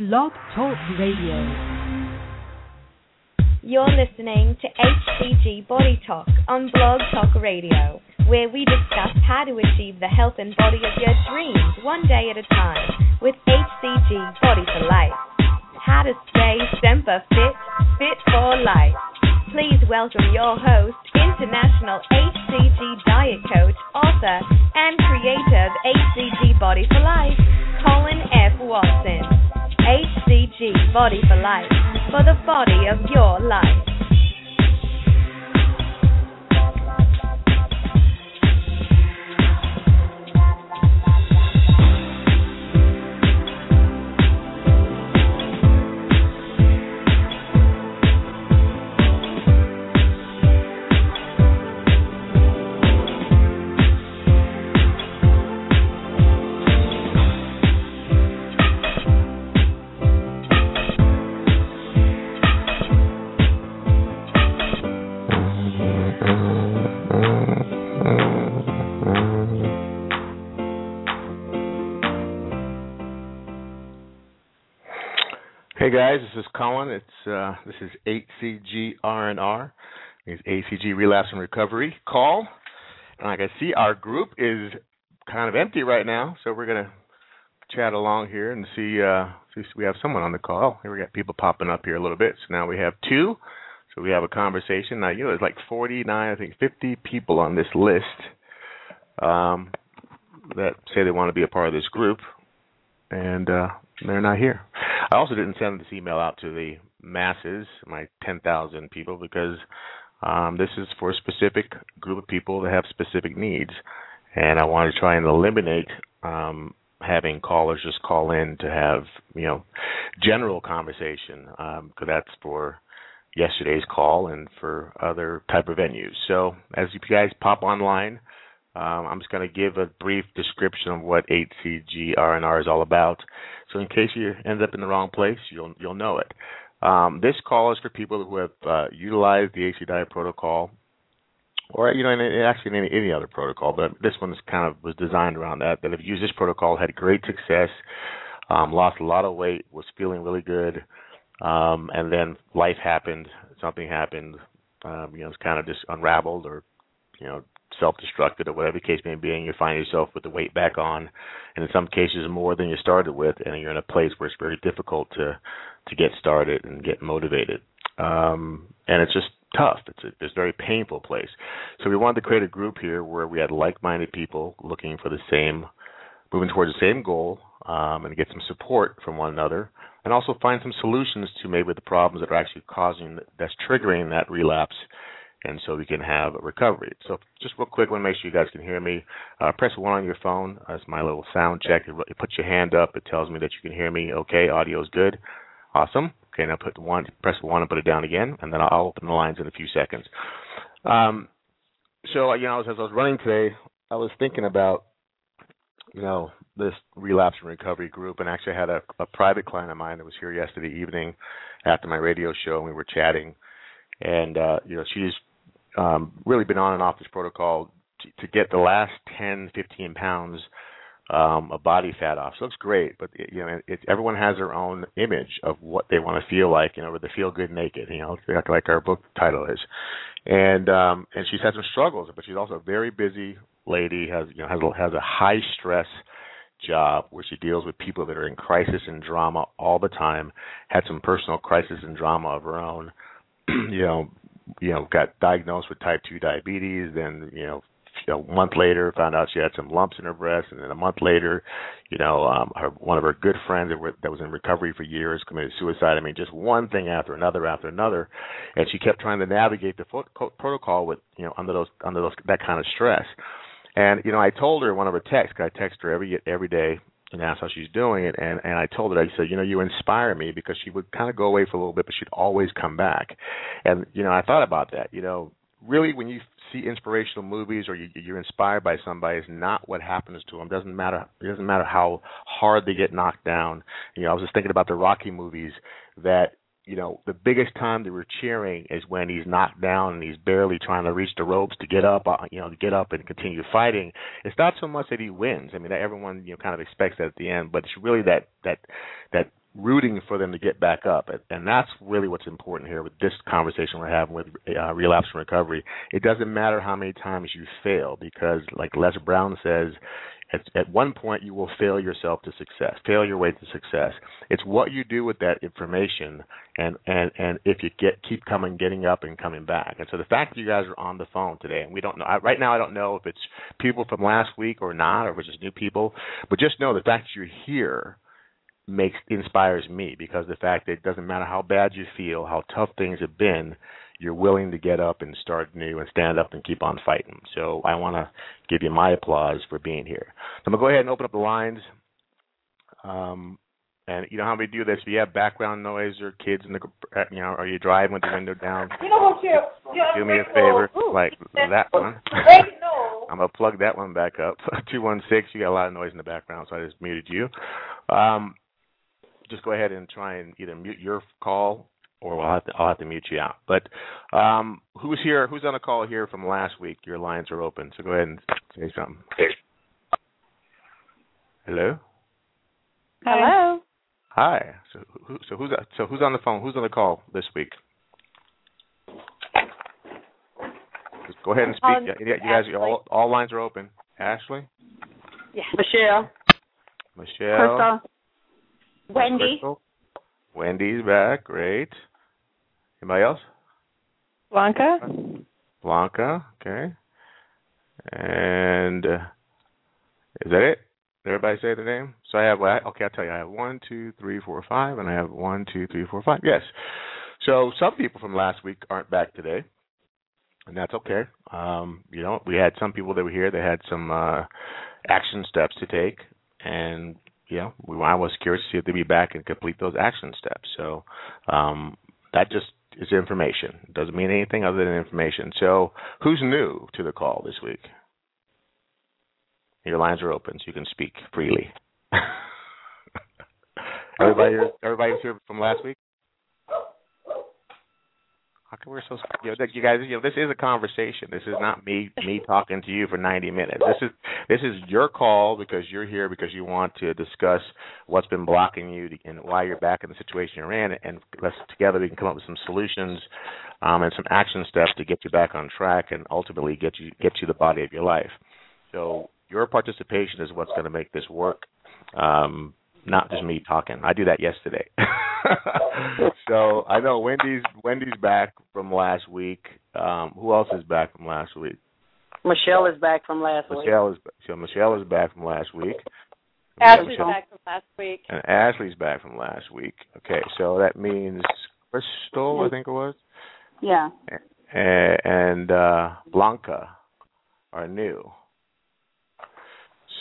Blog Talk Radio. You're listening to HCG Body Talk on Blog Talk Radio, where we discuss how to achieve the health and body of your dreams one day at a time with HCG Body for Life. How to stay semper fit, fit for life. Please welcome your host, international HCG diet coach, author, and creator of HCG Body for Life, Colin F. Watson. HCG Body for Life for the body of your life. Guys, this is Colin. It's uh, this is HCG R&R. It's HCG Relapse and Recovery call. And like I see, our group is kind of empty right now, so we're gonna chat along here and see uh, see if we have someone on the call. Here we got people popping up here a little bit. So now we have two. So we have a conversation. Now you know there's like 49, I think 50 people on this list um, that say they want to be a part of this group, and uh, they're not here. I also didn't send this email out to the masses, my 10,000 people, because um, this is for a specific group of people that have specific needs, and I wanted to try and eliminate um, having callers just call in to have you know general conversation, because um, that's for yesterday's call and for other type of venues. So as you guys pop online. Um, I'm just going to give a brief description of what HCG R&R is all about. So in case you end up in the wrong place, you'll you'll know it. Um, this call is for people who have uh, utilized the HCG Diet protocol, or you know, actually any any other protocol, but this one is kind of was designed around that. That have used this protocol, had great success, um, lost a lot of weight, was feeling really good, um, and then life happened, something happened, um, you know, it's kind of just unraveled or you know self-destructed or whatever the case may be, and you find yourself with the weight back on, and in some cases more than you started with, and you're in a place where it's very difficult to to get started and get motivated. Um, and it's just tough. It's a, it's a very painful place. So we wanted to create a group here where we had like-minded people looking for the same, moving towards the same goal, um, and get some support from one another, and also find some solutions to maybe the problems that are actually causing that's triggering that relapse and so we can have a recovery. So just real quick, I want to make sure you guys can hear me. Uh, press one on your phone. That's my little sound check. It puts your hand up. It tells me that you can hear me. Okay, audio is good. Awesome. Okay, now put one, press one and put it down again, and then I'll open the lines in a few seconds. Um, so you know, as I was running today, I was thinking about you know this relapse and recovery group, and actually I had a, a private client of mine that was here yesterday evening after my radio show, and we were chatting and uh, you know she's um, really been on and off this protocol to, to get the last 10, 15 pounds um, of body fat off. So it's great, but it, you know, it, it, everyone has their own image of what they want to feel like, you know, or they feel good naked, you know, like, like our book title is. And um, and she's had some struggles, but she's also a very busy lady. has you know has a, has a high stress job where she deals with people that are in crisis and drama all the time. Had some personal crisis and drama of her own. you know, you know, got diagnosed with type two diabetes. Then you know, a month later, found out she had some lumps in her breast, and then a month later, you know, um, her one of her good friends that, were, that was in recovery for years committed suicide. I mean, just one thing after another after another, and she kept trying to navigate the protocol with you know under those under those that kind of stress. And you know, I told her one of her texts. cause I text her every every day, and asked how she's doing it and and I told her I said you know you inspire me because she would kind of go away for a little bit but she'd always come back. And you know I thought about that you know. Really when you see inspirational movies or you, you're inspired by somebody it's not what happens to them it doesn't matter it doesn't matter how hard they get knocked down. You know I was just thinking about the Rocky movies that you know, the biggest time they were cheering is when he's knocked down and he's barely trying to reach the ropes to get up, uh, you know, to get up and continue fighting. It's not so much that he wins. I mean, everyone you know kind of expects that at the end, but it's really that that that rooting for them to get back up, and that's really what's important here with this conversation we're having with uh, relapse and recovery. It doesn't matter how many times you fail, because like Les Brown says, at, at one point you will fail yourself to success, fail your way to success. It's what you do with that information, and and and if you get keep coming, getting up, and coming back. And so the fact that you guys are on the phone today, and we don't know I, right now, I don't know if it's people from last week or not, or if it's just new people, but just know the fact that you're here makes inspires me because the fact that it doesn't matter how bad you feel, how tough things have been, you're willing to get up and start new and stand up and keep on fighting. So I want to give you my applause for being here. So I'm gonna go ahead and open up the lines. Um, and you know how we do this? If you have background noise or kids in the, you know, are you driving with the window down? You know what, you do me a favor, like that one. I'm gonna plug that one back up. Two one six. You got a lot of noise in the background, so I just muted you. Um, just go ahead and try and either mute your call or we'll have to I'll have to mute you out. But um, who's here? Who's on the call here from last week? Your lines are open, so go ahead and say something. Hello. Hello. Hi. So who, so who's so who's on the phone? Who's on the call this week? Just go ahead and speak. Um, you guys, all, all lines are open. Ashley. Yes. Michelle. Michelle. Crystal. Wendy. Crystal. Wendy's back. Great. Anybody else? Blanca. Blanca. Okay. And uh, is that it? Did everybody say the name? So I have okay. I'll tell you. I have one, two, three, four, five, and I have one, two, three, four, five. Yes. So some people from last week aren't back today, and that's okay. Um, you know, we had some people that were here. They had some uh, action steps to take, and you know, we, I was curious to see if they'd be back and complete those action steps. So um, that just is information. It doesn't mean anything other than information. So who's new to the call this week? Your lines are open, so you can speak freely. everybody, everybody's here from last week. Come we're so? You, know, you guys, you know, this is a conversation. This is not me me talking to you for 90 minutes. This is this is your call because you're here because you want to discuss what's been blocking you and why you're back in the situation you're in, and let's together we can come up with some solutions um, and some action steps to get you back on track and ultimately get you get you the body of your life. So your participation is what's going to make this work. Um, not just me talking. I do that yesterday. so I know Wendy's Wendy's back from last week. Um, who else is back from last week? Michelle is back from last Michelle week. is so Michelle is back from last week. Ashley's back from last week. And Ashley's back from last week. Okay, so that means Crystal, I think it was. Yeah. And uh Blanca are new.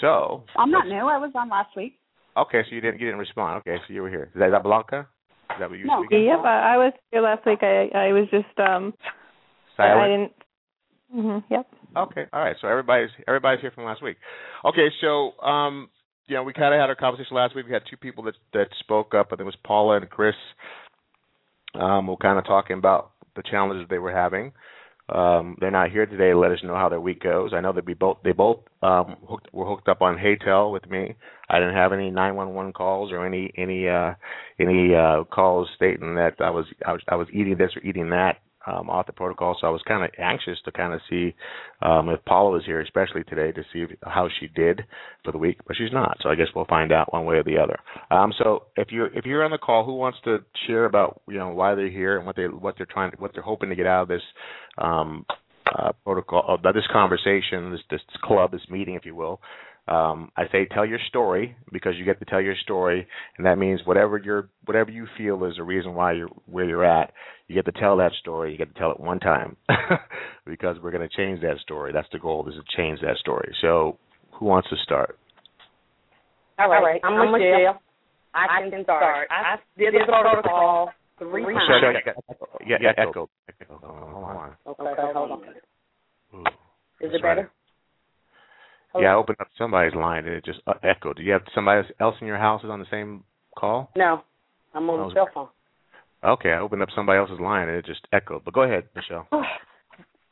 So I'm not new. I was on last week. Okay, so you didn't you didn't respond. Okay, so you were here. Is that, is that Blanca? Is that what you no, speaking? Yep, I, I was here last week. I I was just um Silent? I didn't mm-hmm, yep. Okay, all right. So everybody's everybody's here from last week. Okay, so um you know, we kind of had our conversation last week. We had two people that that spoke up. I think it was Paula and Chris. Um, we're kind of talking about the challenges they were having. Um, they're not here today to let us know how their week goes. I know that we both they both um, hooked, were hooked up on Haytel with me. I didn't have any 911 calls or any any uh, any uh, calls stating that I was I was I was eating this or eating that um, off the protocol. So I was kind of anxious to kind of see um, if Paula was here, especially today, to see how she did for the week. But she's not, so I guess we'll find out one way or the other. Um, so if you're if you're on the call, who wants to share about you know why they're here and what they what they're trying what they're hoping to get out of this um, uh, protocol, uh, this conversation, this this club, this meeting, if you will. Um, I say tell your story because you get to tell your story, and that means whatever your whatever you feel is a reason why you're where you're at. You get to tell that story. You get to tell it one time because we're going to change that story. That's the goal is to change that story. So, who wants to start? All right. I'm, I'm Michelle. Michelle. I, I can, can start. I, I did the protocol three times. Michelle, yeah, yeah, echo. echo. Hold on. Okay, hold on. Ooh, Is it better? Hold yeah. I opened up somebody's line and it just uh, echoed. Do you have somebody else in your house is on the same call? No, I'm on the cell phone. Okay, I opened up somebody else's line and it just echoed. But go ahead, Michelle.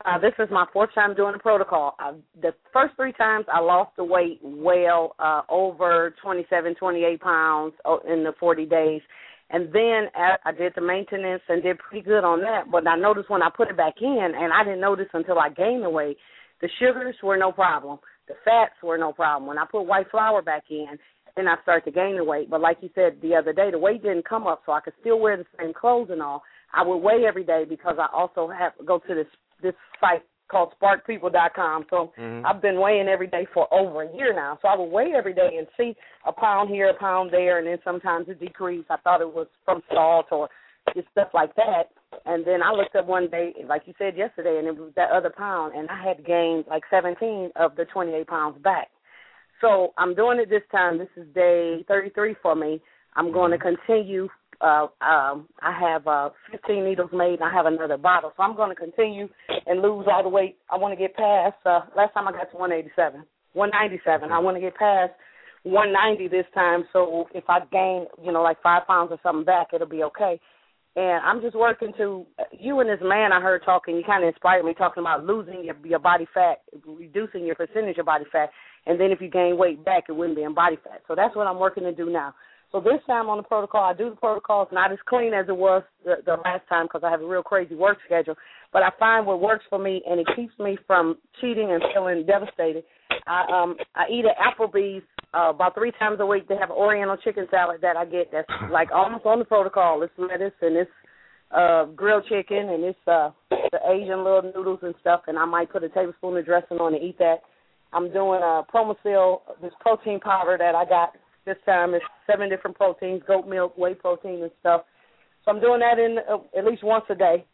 Uh, this is my fourth time doing the protocol. Uh, the first three times I lost the weight well uh, over 27, 28 pounds oh, in the 40 days. And then I did the maintenance and did pretty good on that. But I noticed when I put it back in, and I didn't notice until I gained the weight, the sugars were no problem. The fats were no problem. When I put white flour back in, then I started to gain the weight. But like you said the other day, the weight didn't come up, so I could still wear the same clothes and all. I would weigh every day because I also have go to this this site called sparkpeople.com. So mm-hmm. I've been weighing every day for over a year now. So I would weigh every day and see a pound here, a pound there, and then sometimes a decrease. I thought it was from salt or just stuff like that. And then I looked up one day, like you said yesterday, and it was that other pound, and I had gained like 17 of the 28 pounds back. So I'm doing it this time. This is day 33 for me. I'm mm-hmm. going to continue uh, um, I have uh, 15 needles made, and I have another bottle. So I'm going to continue and lose all the weight. I want to get past. Uh, last time I got to 187, 197. I want to get past 190 this time. So if I gain, you know, like five pounds or something back, it'll be okay. And I'm just working to you and this man I heard talking. You kind of inspired me talking about losing your your body fat, reducing your percentage of body fat, and then if you gain weight back, it wouldn't be in body fat. So that's what I'm working to do now. So this time on the protocol, I do the protocols not as clean as it was the, the last time because I have a real crazy work schedule. But I find what works for me, and it keeps me from cheating and feeling devastated. I um I eat at Applebee's uh, about three times a week. They have Oriental chicken salad that I get that's like almost on the protocol. It's lettuce and it's uh grilled chicken and it's uh the Asian little noodles and stuff. And I might put a tablespoon of dressing on and eat that. I'm doing a Promosil, this protein powder that I got this time it's seven different proteins, goat milk, whey protein, and stuff. So I'm doing that in uh, at least once a day,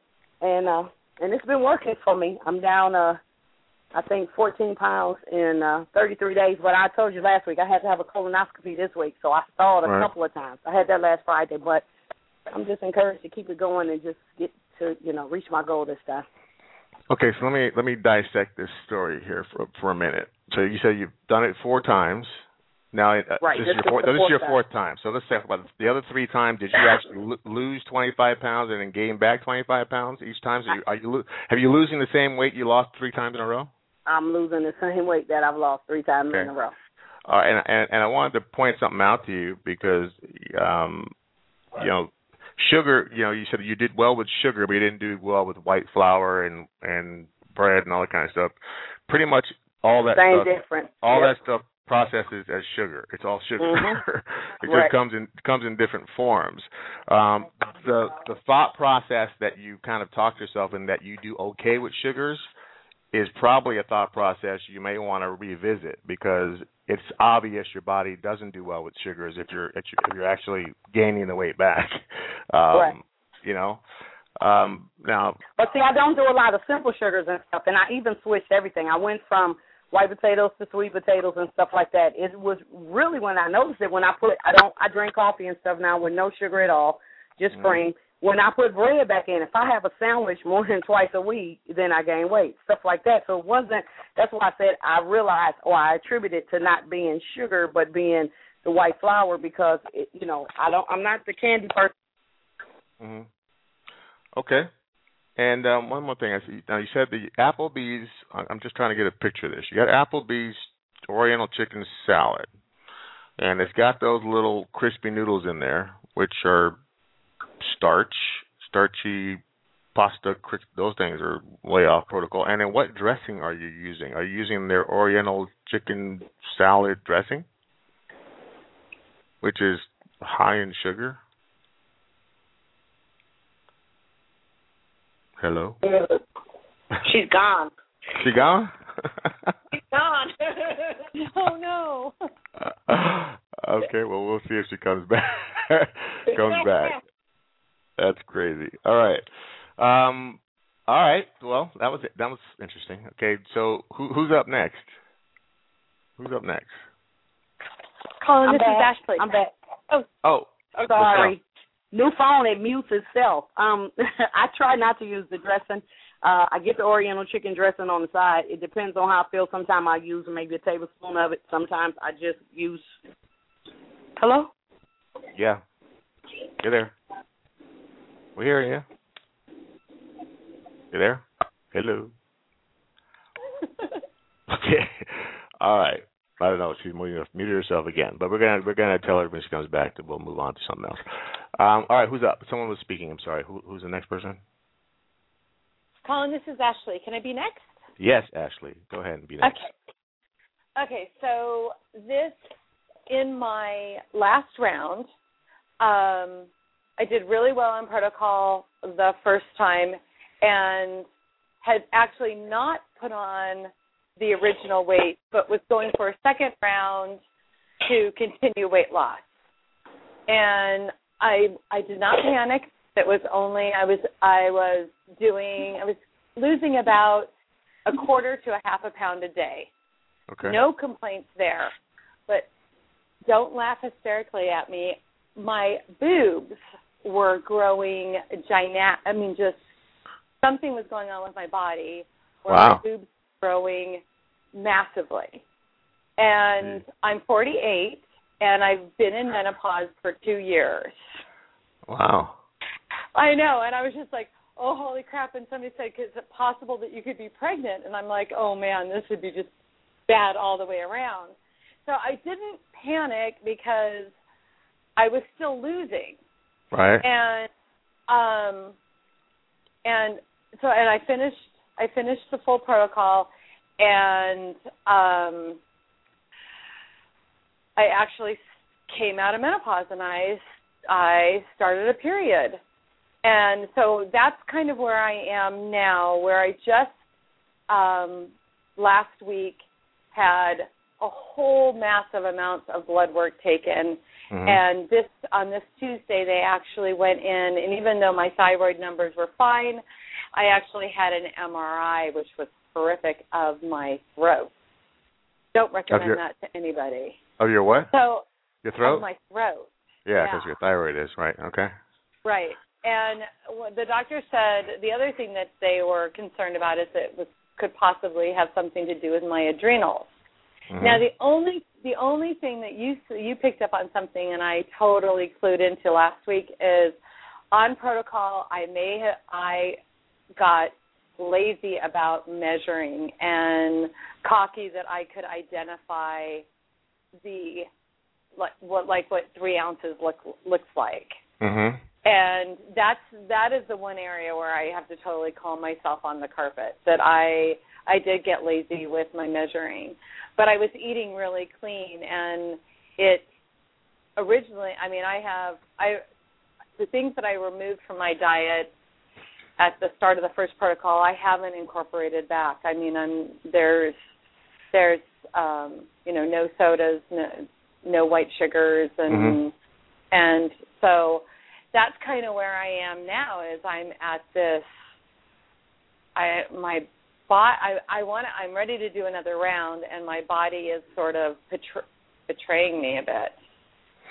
and uh, and it's been working for me. I'm down, uh, I think, 14 pounds in uh, 33 days. But I told you last week I had to have a colonoscopy this week, so I stalled a right. couple of times. I had that last Friday, but I'm just encouraged to keep it going and just get to you know reach my goal this time. Okay, so let me let me dissect this story here for for a minute. So you said you've done it four times. Now, uh, right. this, this, is your, fourth, this is your fourth time. So let's talk about the other three times. Did you actually lose 25 pounds and then gain back 25 pounds each time? So you, are you have you losing the same weight you lost three times in a row? I'm losing the same weight that I've lost three times okay. in a row. Uh, and, and and I wanted to point something out to you because um, you know sugar. You know, you said you did well with sugar, but you didn't do well with white flour and and bread and all that kind of stuff. Pretty much all that same stuff, difference. All yep. that stuff processes as sugar. It's all sugar. Mm-hmm. it right. just comes in comes in different forms. Um, the the thought process that you kind of talk to yourself and that you do okay with sugars is probably a thought process you may want to revisit because it's obvious your body doesn't do well with sugars if you're if you're actually gaining the weight back. Um, right. You know. Um, now, but see, I don't do a lot of simple sugars and stuff, and I even switched everything. I went from white potatoes to sweet potatoes and stuff like that. It was really when I noticed it when I put I don't I drink coffee and stuff now with no sugar at all, just mm-hmm. cream. When I put bread back in, if I have a sandwich more than twice a week, then I gain weight, stuff like that. So it wasn't. That's why I said I realized or I attribute it to not being sugar, but being the white flour because it, you know I don't. I'm not the candy person. Mhm. Okay. And um, one more thing, I see, now you said the Applebee's. I'm just trying to get a picture of this. You got Applebee's Oriental chicken salad, and it's got those little crispy noodles in there, which are starch, starchy pasta. Those things are way off protocol. And then, what dressing are you using? Are you using their Oriental chicken salad dressing, which is high in sugar? Hello. She's gone. She gone? She's gone. oh no. okay, well we'll see if she comes back. comes back. That's crazy. All right. Um all right. Well, that was it. That was interesting. Okay, so who who's up next? Who's up next? Colin, I'm this back. is Ashley. I'm back. Oh, Oh. Sorry. New phone, it mutes itself. Um, I try not to use the dressing. Uh, I get the Oriental chicken dressing on the side. It depends on how I feel. Sometimes I use maybe a tablespoon of it. Sometimes I just use. Hello. yeah. You're there. We're hearing you. You there? Hello. Okay. All right. I don't know. She's muted muted herself again, but we're gonna we're gonna tell her when she comes back that we'll move on to something else. Um, all right. Who's up? Someone was speaking. I'm sorry. Who, who's the next person? Colin, this is Ashley. Can I be next? Yes, Ashley. Go ahead and be next. Okay. Okay, so this in my last round, um, I did really well on protocol the first time and had actually not put on the original weight, but was going for a second round to continue weight loss. And I I did not panic. It was only I was I was doing I was losing about a quarter to a half a pound a day. Okay. No complaints there. But don't laugh hysterically at me. My boobs were growing giant I mean just something was going on with my body where Wow. my boobs were growing massively. And hmm. I'm 48 and I've been in menopause for 2 years. Wow. I know, and I was just like, "Oh, holy crap!" And somebody said, "Is it possible that you could be pregnant?" And I'm like, "Oh man, this would be just bad all the way around." So I didn't panic because I was still losing, Right. and um, and so and I finished I finished the full protocol, and um, I actually came out of menopause, and I I started a period. And so that's kind of where I am now, where I just um, last week had a whole massive amounts of blood work taken. Mhm. And this on this Tuesday they actually went in and even though my thyroid numbers were fine, I actually had an MRI which was horrific of my throat. Don't recommend your- that to anybody. Of your what? So Your of throat? my throat. yeah, because yeah. your thyroid is right. Okay. Right. And the doctor said the other thing that they were concerned about is that it was could possibly have something to do with my adrenals. Mhm. Now the only the only thing that you you picked up on something and I totally clued into last week is on protocol I may have I got lazy about measuring and cocky that I could identify the like what like what three ounces look looks like Mhm. and that's that is the one area where I have to totally call myself on the carpet that I I did get lazy with my measuring, but I was eating really clean and it originally I mean I have I the things that I removed from my diet at the start of the first protocol I haven't incorporated back. I mean I'm there's there's um you know no sodas no no white sugars and Mhm. and so that's kind of where I am now. Is I'm at this. I my bot. I I want. to I'm ready to do another round, and my body is sort of betr- betraying me a bit.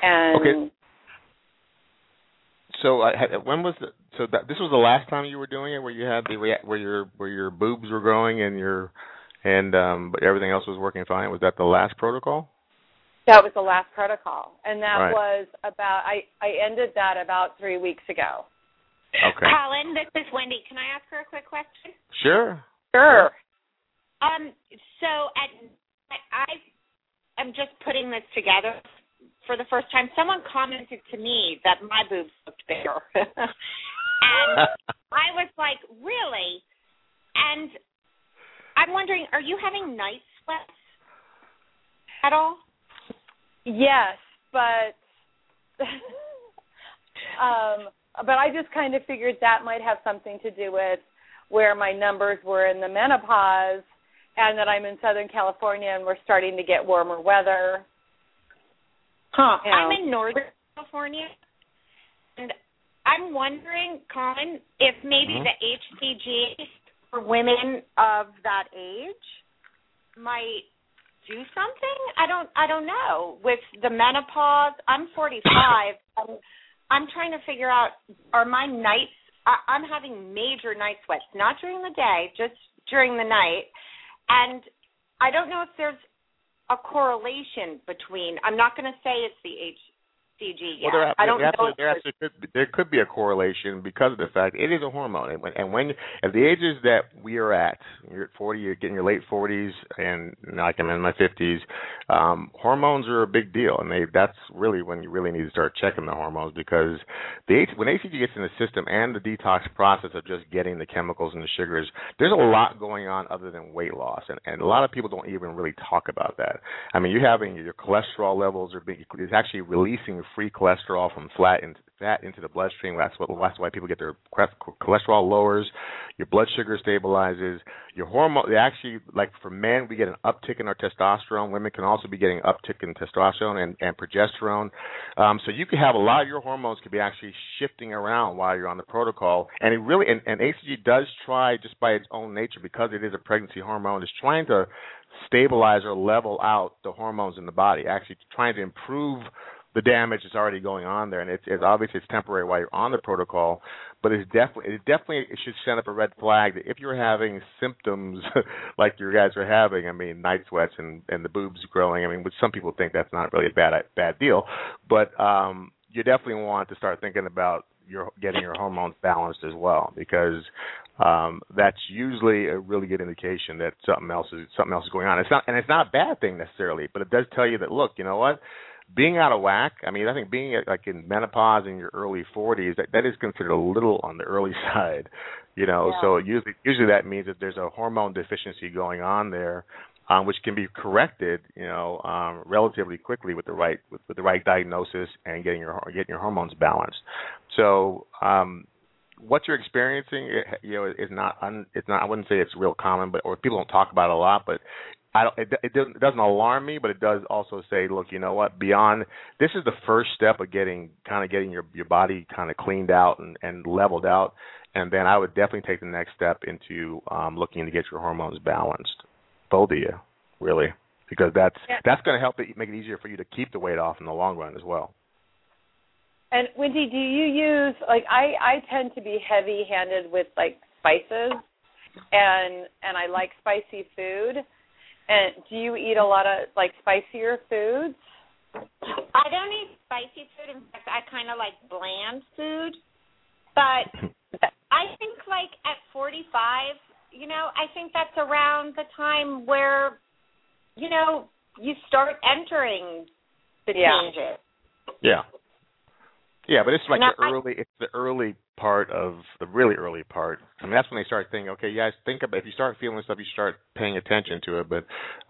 And Okay. So I when was the so that this was the last time you were doing it where you had the rea- where your where your boobs were growing and your and um but everything else was working fine was that the last protocol? that was the last protocol, and that Right. was about. I I ended that about three weeks ago. Okay. Colin, this is Wendy. Can I ask her a quick question? Sure. Sure. Um, so at I, I am just putting this together for the first time. Someone commented to me that my boobs looked bigger, and I was like, really? And I'm wondering, are you having night sweats at all? Yes, but um but I just kind of figured that might have something to do with where my numbers were in the menopause and that I'm in Southern California and we're starting to get warmer weather. Huh. You know. I'm in Northern California, and I'm wondering, Colin, if maybe Mhm. the HCG for women of that age might do something? I don't I don't know. With the menopause, I'm 45. I'm, I'm trying to figure out are my nights I, I'm having major night sweats, not during the day, just during the night. And I don't know if there's a correlation between I'm not going to say it's the H CG yet. Well, there, I don't there know. Actually, there, actually could be, there could be a correlation because of the fact it is a hormone, and when, and when at the ages that we are at, you're at 40, you're getting your late 40s, and like I'm in my 50s. Um, hormones are a big deal, and they that's really when you really need to start checking the hormones because the when HCG gets in the system and the detox process of just getting the chemicals and the sugars, there's a lot going on other than weight loss, and, and a lot of people don't even really talk about that. I mean, you're having your cholesterol levels are being it's actually releasing free cholesterol from into fat into the bloodstream. That's what that's why people get their cholesterol lowers, your blood sugar stabilizes, your hormone. Actually like for men we get an uptick in our testosterone. Women can also be getting uptick in testosterone and, and progesterone. Um, so you can have a lot of your hormones could be actually shifting around while you're on the protocol. And it really and, and HCG does try just by its own nature because it is a pregnancy hormone It's trying to stabilize or level out the hormones in the body, actually trying to improve the damage that's already going on there, and it's, it's obviously it's temporary while you're on the protocol, but it's definitely it definitely it should send up a red flag that if you're having symptoms like you guys are having, I mean night sweats and and the boobs growing, I mean which some people think that's not really a bad bad deal, but um you definitely want to start thinking about your getting your hormones balanced as well because um that's usually a really good indication that something else is something else is going on. It's not and it's not a bad thing necessarily, but it does tell you that look, you know what? Being out of whack. I mean, I think being like in menopause in your early 40s that that is considered a little on the early side, you know. Yeah. So usually usually that means that there's a hormone deficiency going on there. Um, which can be corrected, you know, um, relatively quickly with the right with, with the right diagnosis and getting your getting your hormones balanced. So, um, what you're experiencing, you know, is not un, it's not. I wouldn't say it's real common, but or people don't talk about it a lot, but I don't, it, it doesn't, it doesn't alarm me, but it does also say, look, you know what? Beyond this is the first step of getting kind of getting your your body kind of cleaned out and, and leveled out, and then I would definitely take the next step into um, looking to get your hormones balanced. Both of you, really, because that's Yeah. that's going to help it make it easier for you to keep the weight off in the long run as well. And Wendy, do you use like I I tend to be heavy-handed with like spices, and and I like spicy food. And do you eat a lot of like spicier foods? I don't eat spicy food. In fact, I kind of like bland food. But I think like at 45, you know, I think that's around the time where, you know, you start entering the Yeah. changes. Yeah. Yeah, but it's like Now, the I- early it's the early part of the really early part. I mean that's when they start thinking, okay, you guys think about if you start feeling stuff you start paying attention to it, but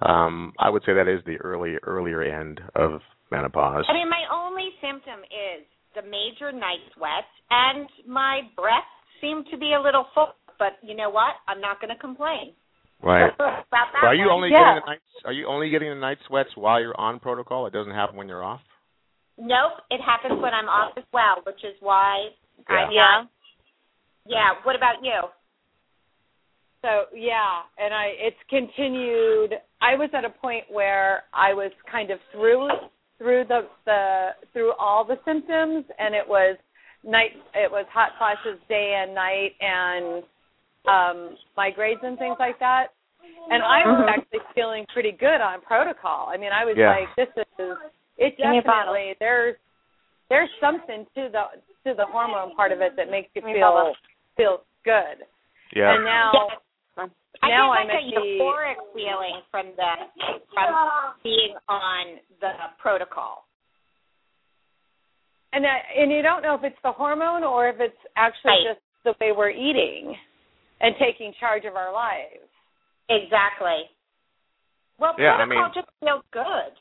um I would say that is the early earlier end of menopause. I mean, my only symptom is the major night sweats, and my breath seem to be a little full. But you know what? I'm not going to complain. Right. So are you only Yeah. getting the night are you only getting the night sweats while you're on protocol? It doesn't happen when you're off? Nope, it happens when I'm off as well, which is why I'm Yeah. Yeah. What about you? So yeah, and I it's continued. I was at a point where I was kind of through through the the through all the symptoms, and it was night. It was hot flashes day and night, and um migraines and things like that. And I was Mhm. actually feeling pretty good on protocol. I mean, I was Yeah. like, this is it Give me a bottle. definitely there's there's something to the to the hormone part of it that makes you Give me a bottle. feel feel good. Yeah. And now Yes. I now I'm like at a the euphoric feeling from the from being on the protocol. and I, and you don't know if it's the hormone or if it's actually Right. just the way we're eating and taking charge of our lives. Exactly. Well, Yeah, I protocol mean- just feels good.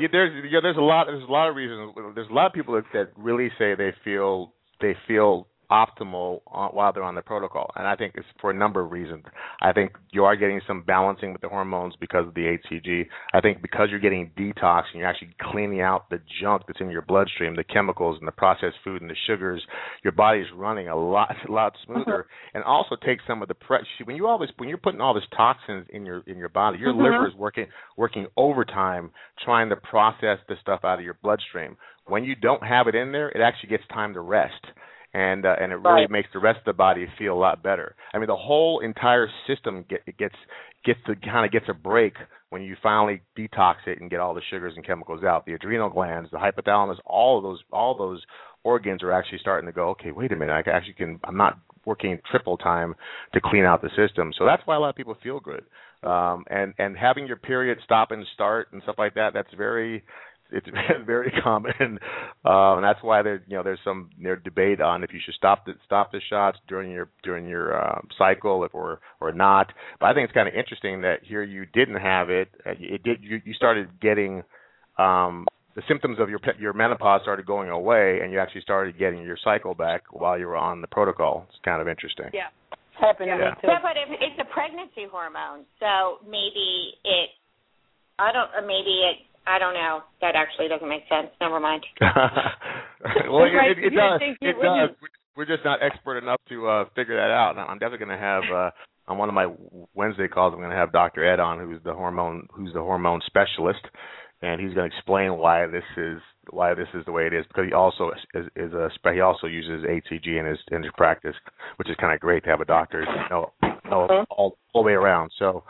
Yeah, there's yeah, there's a lot there's a lot of reasons. There's a lot of people that, that really say they feel they feel optimal uh, while they're on the protocol. And I think it's for a number of reasons. I think you are getting some balancing with the hormones because of the HCG. I think because you're getting detox and you're actually cleaning out the junk that's in your bloodstream, the chemicals and the processed food and the sugars, your body's running a lot a lot smoother. Uh-huh. And also take some of the pressure when you always when you're putting all this toxins in your in your body, your uh-huh. liver is working working overtime trying to process the stuff out of your bloodstream. When you don't have it in there, it actually gets time to rest and uh, and it really right. makes the rest of the body feel a lot better. I mean, the whole entire system get, it gets gets to kind of gets a break when you finally detox it and get all the sugars and chemicals out. The adrenal glands, the hypothalamus, all of those all those organs are actually starting to go. Okay, wait a minute, I actually can. I'm not working triple time to clean out the system. So that's why a lot of people feel good. Um, and and having your period stop and start and stuff like that, that's very it's very common, uh, and that's why there you know there's some there's debate on if you should stop the stop the shots during your during your uh, cycle if or or not. But I think it's kind of interesting that here you didn't have it. Uh, it did you, you started getting um, the symptoms of your your menopause started going away, and you actually started getting your cycle back while you were on the protocol. It's kind of interesting. Yeah. Happened yeah. too. Yeah, but if it's a pregnancy hormone, so maybe it I don't maybe it I don't know. That actually doesn't make sense. Never mind. well, it, it, it does. It does. We're just not expert enough to uh figure that out. I'm definitely going to have uh on one of my Wednesday calls. I'm going to have Dr. Ed on, who's the hormone who's the hormone specialist, and he's going to explain why this is why this is the way it is because he also is, is a he also uses HCG in his in his practice, which is kind of great to have a doctor know, know uh-huh. all, all the way around. So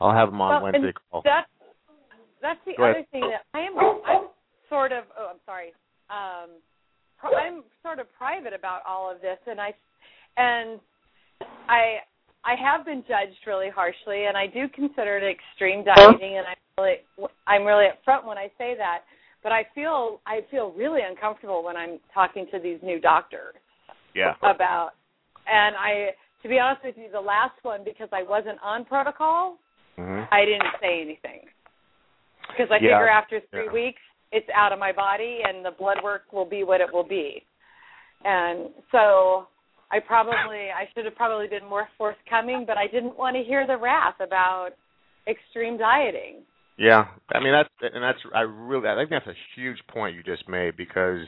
I'll have him on well, Wednesday call. That's that's the Go other ahead. thing that I am. I'm sort of. Oh, I'm sorry. Um, I'm sort of private about all of this, and I, and I, I have been judged really harshly, and I do consider it extreme dieting, and I'm really, I'm really upfront when I say that. But I feel, I feel really uncomfortable when I'm talking to these new doctors. Yeah. About, and I, to be honest with you, the last one because I wasn't on protocol, mm-hmm. I didn't say anything because I yeah. figure after three yeah. weeks it's out of my body and the blood work will be what it will be. And so I probably I should have probably been more forthcoming, but I didn't want to hear the wrath about extreme dieting. Yeah, I mean that's and that's I really I think that's a huge point you just made because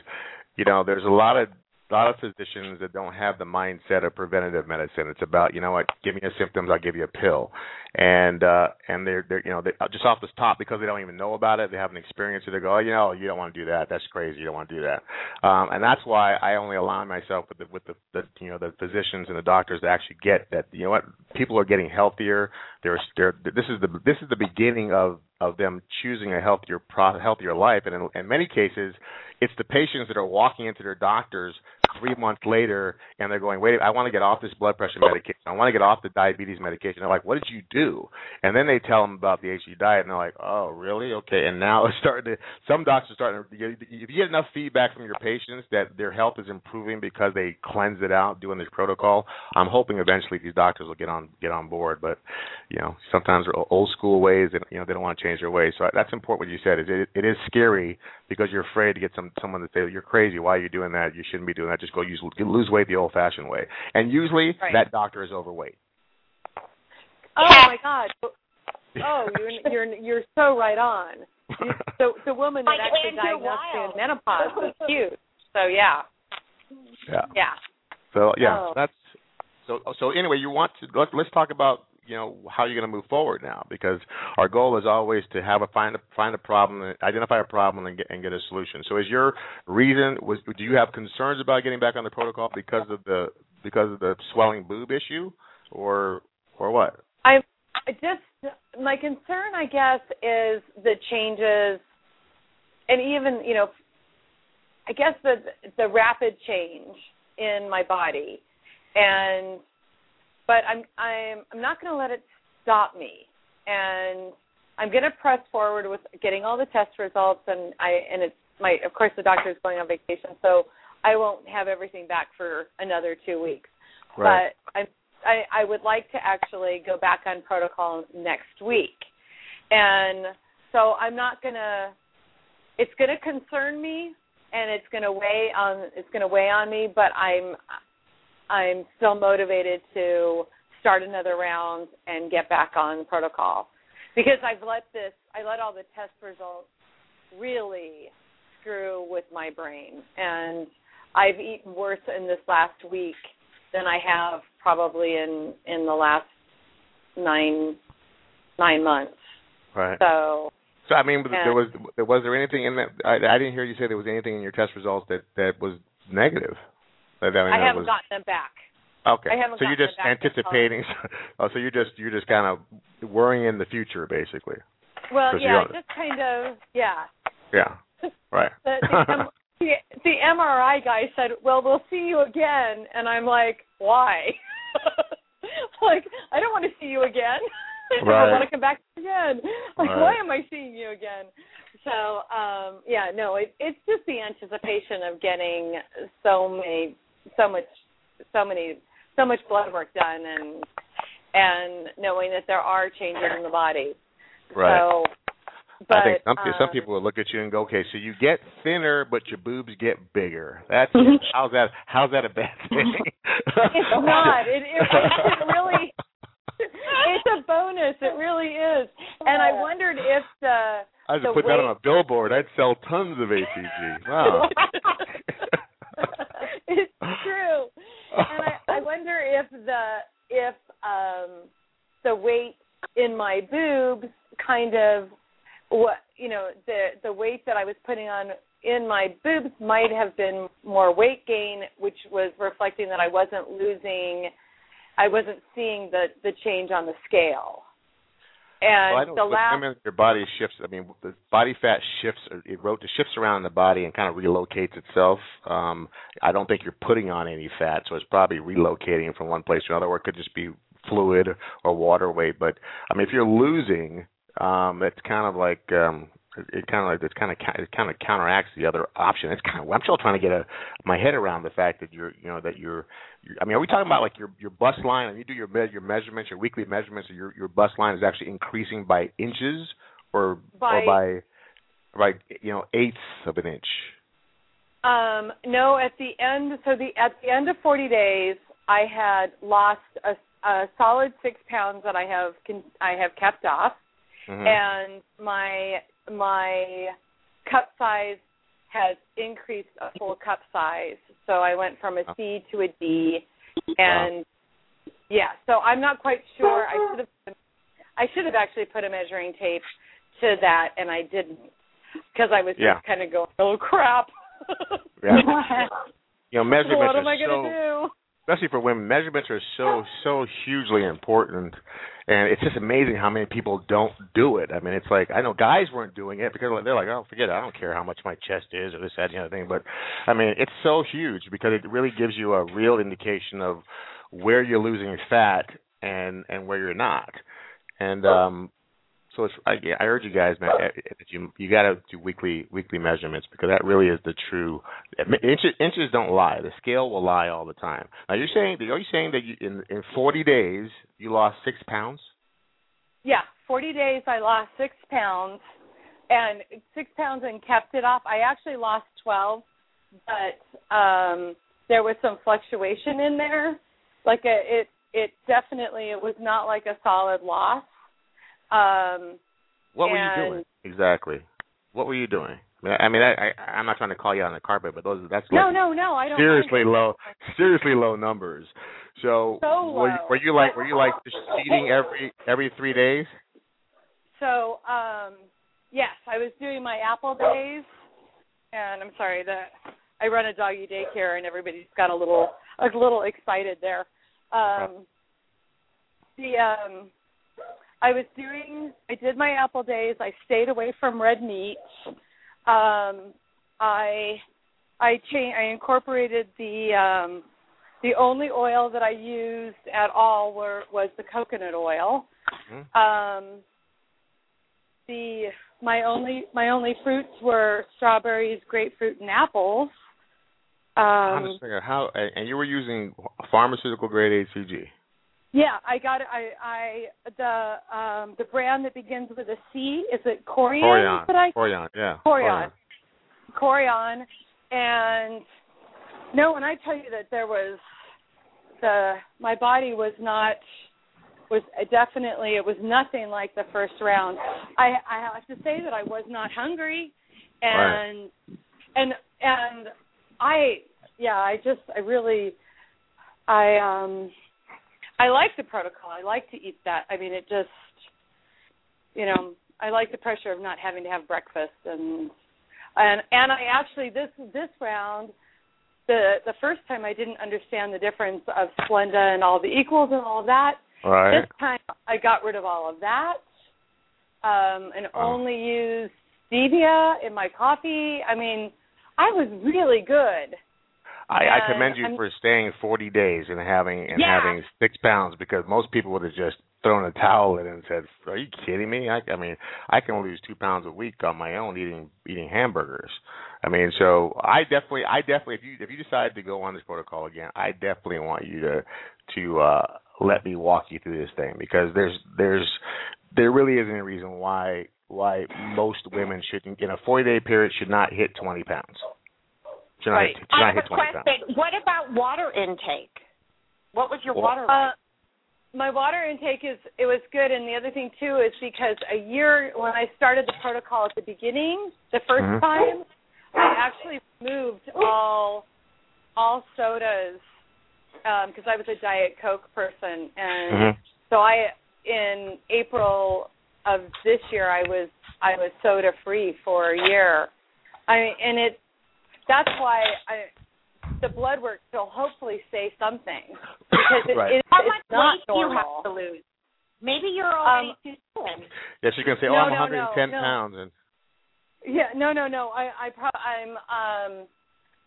you know there's a lot of a lot of physicians that don't have the mindset of preventative medicine. It's about you know what, give me the symptoms, I'll give you a pill, and uh, and they're they're you know they just off the top because they don't even know about it. They haven't experienced it. They go, oh, you know, you don't want to do that. That's crazy. You don't want to do that. Um, and that's why I only align myself with the with the, the you know the physicians and the doctors that actually get that. You know what, people are getting healthier. They're, they're this is the this is the beginning of of them choosing a healthier healthier life, and in, in many cases, it's the patients that are walking into their doctors three months later and they're going, wait, I want to get off this blood pressure medication. I want to get off the diabetes medication. They're like, what did you do? And then they tell them about the HCG diet and they're like, oh, really? Okay. And now it's starting to, some doctors are starting to, if you get enough feedback from your patients that their health is improving because they cleanse it out doing this protocol, I'm hoping eventually these doctors will get on, get on board. But, you know, sometimes they're old school ways and, you know, they don't want to change their ways. So that's important what you said is it, it is scary because you're afraid to get some, someone to say, you're crazy. Why are you doing that? You shouldn't be doing that. Just go use lose weight the old-fashioned way, and usually right. that doctor is overweight. Oh my God! Oh, you're you're you're so right on. So the woman that actually diagnosed me with menopause was huge. So yeah. Yeah. Yeah. So yeah, oh. that's so. So anyway, you want to let, let's talk about you know how you're going to move forward now because our goal is always to have a find a find a problem identify a problem and get and get a solution. So is your reason was do you have concerns about getting back on the protocol because of the because of the swelling boob issue or or what? I just my concern i guess is the changes and even you know i guess the the rapid change in my body. And but I'm I'm I'm not going to let it stop me, and I'm going to press forward with getting all the test results, and I and it's my of course the doctor is going on vacation, so I won't have everything back for another two weeks. Right. But I I I would like to actually go back on protocol next week, and so I'm not going to. It's going to concern me, and it's going to weigh on it's going to weigh on me, but I'm I'm still motivated to start another round and get back on protocol because I've let this I let all the test results really screw with my brain and I've eaten worse in this last week than I have probably in in the last nine nine months. Right. So So I mean, there was was there anything in that? I, I didn't hear you say there was anything in your test results that that was negative. I, mean, I haven't was, gotten them back. Okay. I haven't so you're just anticipating. oh, so you're just you're just kind of worrying in the future, basically. Well, yeah, just kind of yeah. Yeah. Right. The, the, M- the, the MRI guy said, "Well, we'll see you again," and I'm like, "Why?" like, I don't want to see you again. I Right. want to come back again. Like, Right. why am I seeing you again? So, um, yeah, no, it, it's just the anticipation of getting so many, so much, so many, so much blood work done, and and knowing that there are changes in the body. Right. So, but I think some some um, people will look at you and go, okay, so you get thinner, but your boobs get bigger. That's how's that? How's that a bad thing? it's not. It, it, it really. It's a bonus. It really is. And I wondered if the I the should put that on a billboard. I'd sell tons of HCG. Wow. it's true. And I, I wonder if the if um the weight in my boobs kind of what you know the the weight that I was putting on in my boobs might have been more weight gain, which was reflecting that I wasn't losing, I wasn't seeing the the change on the scale. And well, I the last women, your body shifts. I mean, the body fat shifts. It wrote it shifts around in the body and kind of relocates itself. Um, I don't think you're putting on any fat, so it's probably relocating from one place to another, or it could just be fluid or water weight. But I mean, if you're losing, um, it's kind of like um, it, kind of like it's kind of it kind of counteracts the other option. It's kind of I'm still trying to get a my head around the fact that you're you know that you're, you're I mean, are we talking about like your your bust line? And you do your me- your measurements, your weekly measurements, your your bust line is actually increasing by inches or By- or by by you know eighths of an inch. Um, no, at the end, so the at the end of 40 days, I had lost a, a solid six pounds that I have I have kept off, Mhm. and my my cup size has increased a full cup size. So I went from a C to a D, and yeah, so I'm not quite sure. I should have I should have actually put a measuring tape to that, and I didn't because I was Yeah. just kind of going, oh crap. Yeah. you know, measurements what am I going to do? Especially for women, measurements are so so hugely important, and it's just amazing how many people don't do it. I mean, it's like I know guys weren't doing it because they're like, oh, forget it, I don't care how much my chest is or this that and the other thing. But I mean, it's so huge because it really gives you a real indication of where you're losing fat and and where you're not, and um. So it's, I, I urge you guys, man, eh, eh, that you you got to do weekly weekly measurements because that really is the true inches. Inches don't lie. The scale will lie all the time. Now you're saying, are you saying that you, in in 40 days you lost six pounds? Yeah, 40 days I lost six pounds, and six pounds and kept it off. I actually lost 12, but um there was some fluctuation in there. Like a, it, it definitely it was not like a solid loss. Um, What were And- you doing exactly? What were you doing? I mean, I I, I'm not trying to call you on the carpet, but those that's no, like no, no, I don't. seriously low, seriously low numbers. So, So were, you, low. were you like were you like just eating every every three days? So, um, yes, I was doing my apple days, and I'm sorry that I run a doggy daycare, and everybody's got a little a little excited there. Um, the um, I was doing I did my apple days. I stayed away from red meat. Um, I I cha- I incorporated the um, the only oil that I used at all were was the coconut oil. Mhm. Um, the my only my only fruits were strawberries, grapefruit, and apples. I'm Um, just thinking how, and and you were using pharmaceutical grade HCG. Yeah, I got it. I I the um the brand that begins with a C is it Corion? Corion, I Corion, yeah, Corion. Corion, and no, when I tell you that there was the my body was not was definitely it was nothing like the first round. I I have to say that I was not hungry, and Right. and and I yeah I just I really I um I like the protocol. I like to eat that. I mean it just you know I like the pressure of not having to have breakfast and and and I actually this this round the the first time I didn't understand the difference of Splenda and all the equals and all of that. Right. This time I got rid of all of that um, and Wow. only used stevia in my coffee. I mean, I was really good. I, I commend you I'm- for staying 40 days and having and Yeah. having six pounds because most people would have just thrown a towel in and said, "Are you kidding me?" I, I mean, I can lose two pounds a week on my own eating eating hamburgers. I mean, so I definitely, I definitely, if you if you decide to go on this protocol again, I definitely want you to to uh let me walk you through this thing because there's there's there really isn't a reason why why most women shouldn't in a 40 day period should not hit 20 pounds. Should Right. hit, should I not have hit a 20 pounds. question. What about water intake? What was your Well- water Uh, my water intake is it was good, and the other thing too is because a year when I started the protocol at the beginning, the 1st Mhm. time, I actually moved all all sodas because I was a diet coke person, and Mhm. so I in April of this year I was I was soda free for a year. I and it that's why I the blood work will hopefully say something because it, Right. it, How it's much not weight do you normal. have to lose? Maybe you're already Um, too thin. Yeah, she's gonna say, "Oh, No, I'm no, 110 no, no. pounds," and Yeah, no, no, no. I, I pro- I'm um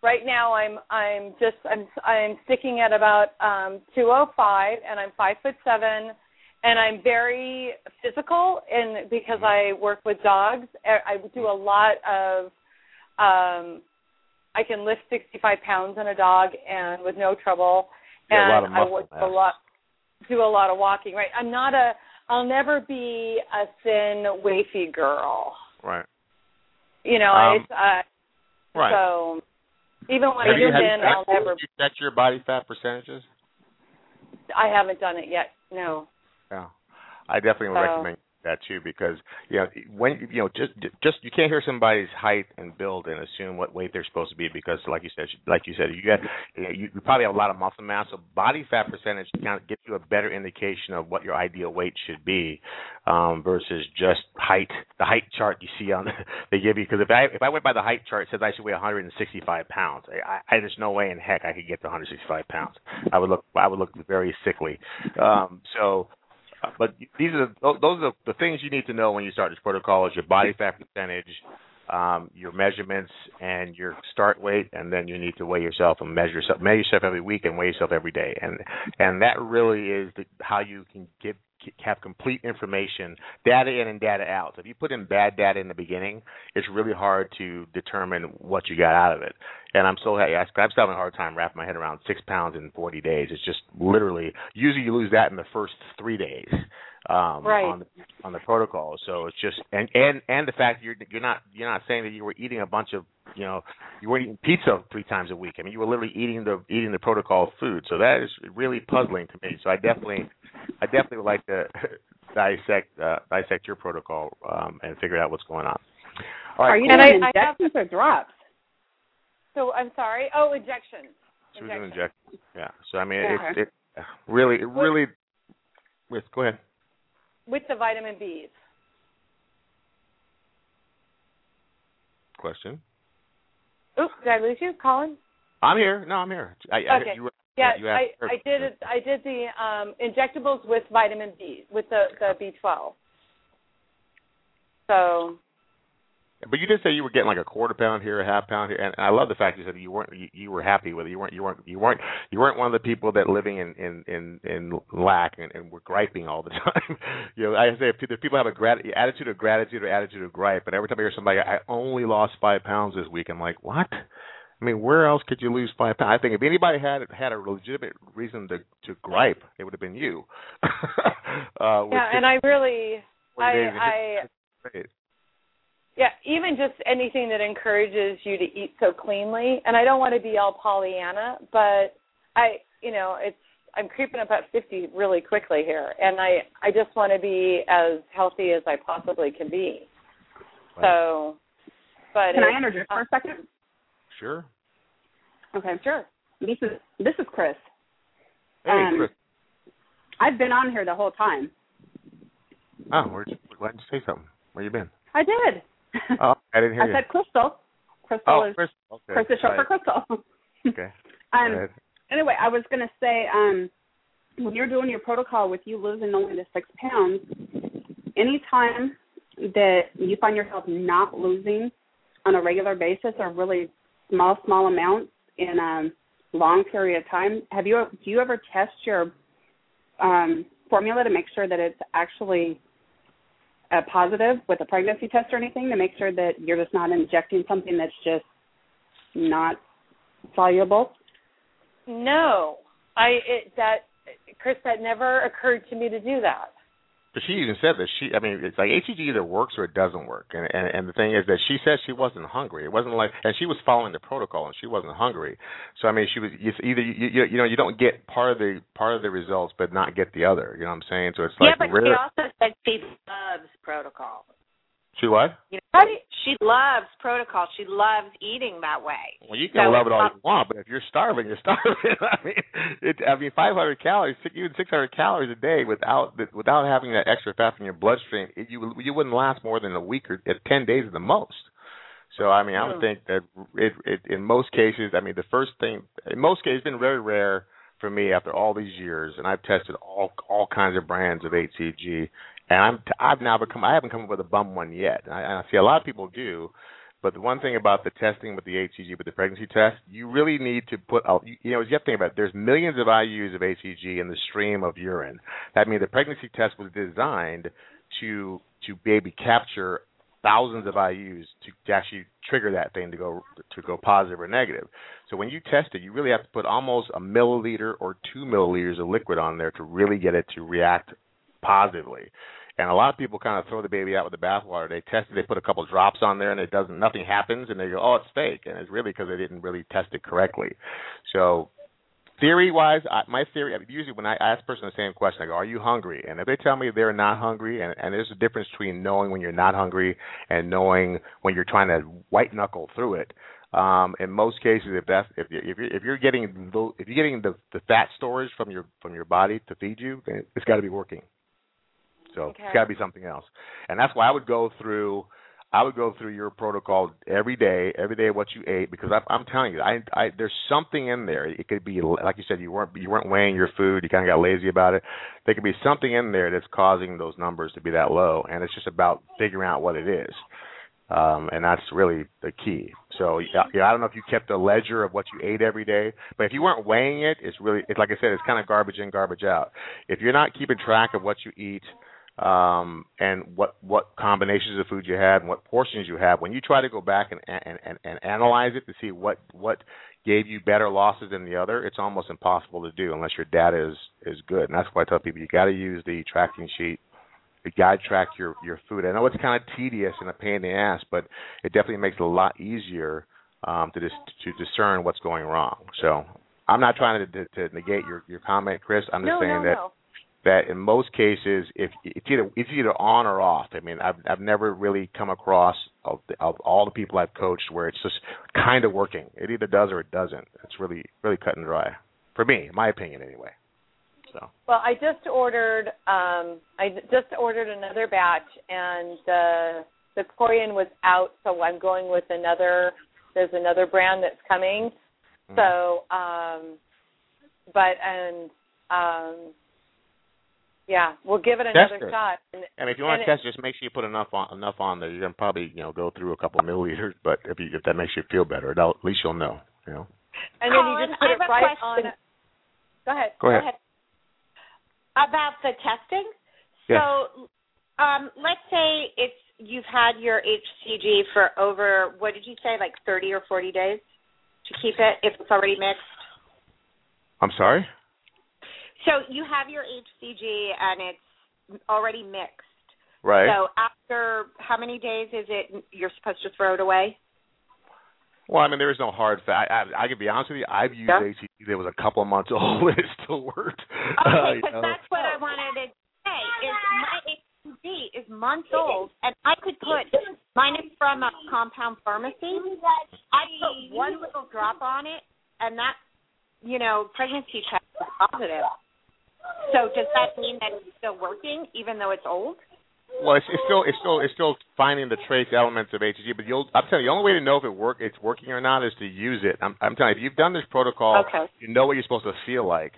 right now I'm I'm just I'm I'm sticking at about um 205 and I'm five foot seven and I'm very physical and because I work with dogs I I do a lot of um I can lift 65 pounds on a dog and with no trouble You got a lot and I work a lot do a lot of walking right I'm not a I'll never be a thin wafy girl right, you know, Um, it's uh right. so even when have I you, get have you in I'll never you checked your body fat percentages? I haven't done it yet. No. Yeah, I definitely would So- recommend that too because you know when you know just just you can't hear somebody's height and build and assume what weight they're supposed to be because like you said like you said you got you, know, you probably have a lot of muscle mass so body fat percentage kind of gives you a better indication of what your ideal weight should be um versus just height the height chart you see on they give you because if I if I went by the height chart it says I should weigh 165 pounds. I, I, there's no way in heck I could get to 165 pounds. I would look I would look very sickly. Um so but these are those are the things you need to know when you start this protocol is your body fat percentage, um, your measurements, and your start weight, and then you need to weigh yourself and measure yourself, measure yourself every week and weigh yourself every day, and and that really is the, how you can get have complete information, data in and data out. So if you put in bad data in the beginning, it's really hard to determine what you got out of it. And I'm so happy. I'm still having a hard time wrapping my head around six pounds in 40 days. It's just literally usually you lose that in the first three days um, Right. on the on the protocol. So it's just and and and the fact you're you're not you're not saying that you were eating a bunch of you know you weren't eating pizza three times a week. I mean you were literally eating the eating the protocol food. So that is really puzzling to me. So I definitely I definitely would like to dissect uh, dissect your protocol um, and figure out what's going on. All right, Are you And doing I- I have- injections or drops? So I'm sorry. Oh, injections. She was an Injections. Yeah. So I mean, Yeah. it, it really, it really. With go ahead. With the vitamin B's. Question. Oops, did I lose you, Colin? I'm here. No, I'm here. I, I, Okay. you were, Yeah, you I, I did it. I did the um, injectables with vitamin B, with the the B12. So But you did say you were getting like a quarter pound here, a half pound here, and I love the fact you said you weren't you, you were happy with it. You weren't you weren't you weren't you weren't one of the people that living in in in, in lack and, and were griping all the time. you know, I say if the people have a grat- attitude of gratitude or attitude of gripe, and every time I hear somebody, I only lost five pounds this week, I'm like, what? I mean, where else could you lose five pounds? I think if anybody had had a legitimate reason to to gripe, it would have been you. uh, yeah, and I really, I, I. yeah, even just anything that encourages you to eat so cleanly. And I don't want to be all Pollyanna, but I, you know, it's I'm creeping up at 50 really quickly here, and I I just want to be as healthy as I possibly can be. Right. So, but Can I it's, interject for a second? Sure. Okay. Sure. This is this is Chris. Hey, Um, Chris. I've been on here the whole time. Oh, where'd you, why didn't you say something? Where you been? I did. Oh, I didn't hear I you. said Crystal. Crystal oh, is Chris. Okay. Short for Crystal. Okay. um, anyway, I was going to say, um, when you're doing your protocol with you losing only the six pounds, anytime that you find yourself not losing on a regular basis or really small, small amounts in a long period of time, have you do you ever test your um, formula to make sure that it's actually uh, positive with a pregnancy test or anything to make sure that you're just not injecting something that's just not soluble? No, I it that Chris that never occurred to me to do that. But she even said that she, I mean, it's like HCG either works or it doesn't work. And, and and the thing is that she said she wasn't hungry. It wasn't like, and she was following the protocol and she wasn't hungry. So I mean, she was it's either you, you you know you don't get part of the part of the results but not get the other. You know what I'm saying? So it's like yeah, but rare. she also said she loves protocol. She what? You know, she loves protocol. She loves eating that way. Well, you can So love it all you want, but if you're starving, you're starving. I mean, it, I mean, 500 calories, six- even 600 calories a day without without having that extra fat in your bloodstream, it, you you wouldn't last more than a week or uh, 10 days at the most. So I mean, I would Hmm. think that it, it in most cases, I mean, the first thing in most cases, it's been very rare for me after all these years, and I've tested all all kinds of brands of HCG, and I'm I've now become I haven't come up with a bum one yet. I, I see a lot of people do, but the one thing about the testing with the HCG with the pregnancy test, you really need to put out. You know, you have to think about it. There's millions of IUs of HCG in the stream of urine. That means the pregnancy test was designed to to maybe capture thousands of IUs to, to actually trigger that thing to go to go positive or negative. So when you test it, you really have to put almost a milliliter or two milliliters of liquid on there to really get it to react positively. And a lot of people kind of throw the baby out with the bathwater. They test it, they put a couple drops on there, and it doesn't, nothing happens, and they go, "Oh, it's fake," and it's really because they didn't really test it correctly. So, theory-wise, I, my theory, usually when I ask a person the same question, I go, "Are you hungry?" And if they tell me they're not hungry, and, and there's a difference between knowing when you're not hungry and knowing when you're trying to white knuckle through it. Um, in most cases, if that's if you- if you're, if you're getting the, if you're getting the, the fat storage from your from your body to feed you, then it's got to be working. So Okay. it's got to be something else, and that's why I would go through. I would go through your protocol every day, every day what you ate, because I, I'm telling you, I, I there's something in there. It could be like you said, you weren't you weren't weighing your food, you kind of got lazy about it. There could be something in there that's causing those numbers to be that low, and it's just about figuring out what it is, um, and that's really the key. So yeah, yeah, I don't know if you kept a ledger of what you ate every day, but if you weren't weighing it, it's really it's like I said, it's kind of garbage in, garbage out. If you're not keeping track of what you eat um, and what what combinations of food you had and what portions you have. When you try to go back and and, and, and analyze it to see what what gave you better losses than the other, it's almost impossible to do unless your data is is good. And that's why I tell people you got to use the tracking sheet. You got to track your your food. I know it's kind of tedious and a pain in the ass, but it definitely makes it a lot easier um, to dis- to discern what's going wrong. So I'm not trying to, to, to negate your your comment, Chris. I'm just no, saying no, that no. That in most cases, if it's either it's either on or off. I mean, I've I've never really come across of, the, of all the people I've coached where it's just kind of working. It either does or it doesn't. It's really really cut and dry for me, my opinion anyway. So Well, I just ordered. Um, I just ordered another batch, and the the Corion was out, so I'm going with another. There's another brand that's coming. mm. So, um, but and um, yeah, we'll give it another Test it. shot. And, I if you want and to test, just make sure you put enough on enough on there. You're gonna probably you know go through a couple of milliliters, but if you, if that makes you feel better, at least you'll know. You know. and then you just put I it have a right on. question. Go ahead. Go ahead. about the testing. Yes. So, um, let's say it's you've had your HCG for over what did you say, like thirty or forty days to keep it if it's already mixed. I'm sorry. So you have your HCG and it's already mixed. Right. So after how many days is it you're supposed to throw it away? Well, I mean, there is no hard fact. I, I, I can be honest with you. I've used Yeah. HCG that was a couple of months old and it still worked. Uh, Okay, you because that's what I wanted to say. Is my HCG is months old, and I could put mine is from a compound pharmacy. I put one little drop on it, and that, you know, pregnancy test was positive. So does that mean that it's still working, even though it's old? Well, it's, it's still it's still it's still finding the trace elements of HCG, but you'll I'm telling you, the only way to know if it work it's working or not is to use it. I'm, I'm telling you, if you've done this protocol, Okay. you know what you're supposed to feel like.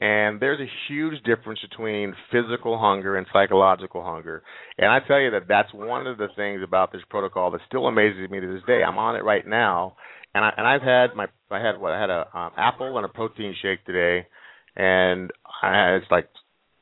And there's a huge difference between physical hunger and psychological hunger. And I tell you that that's one of the things about this protocol that still amazes me to this day. I'm on it right now, and I and I've had my I had what I had a um, apple and a protein shake today, and I it's like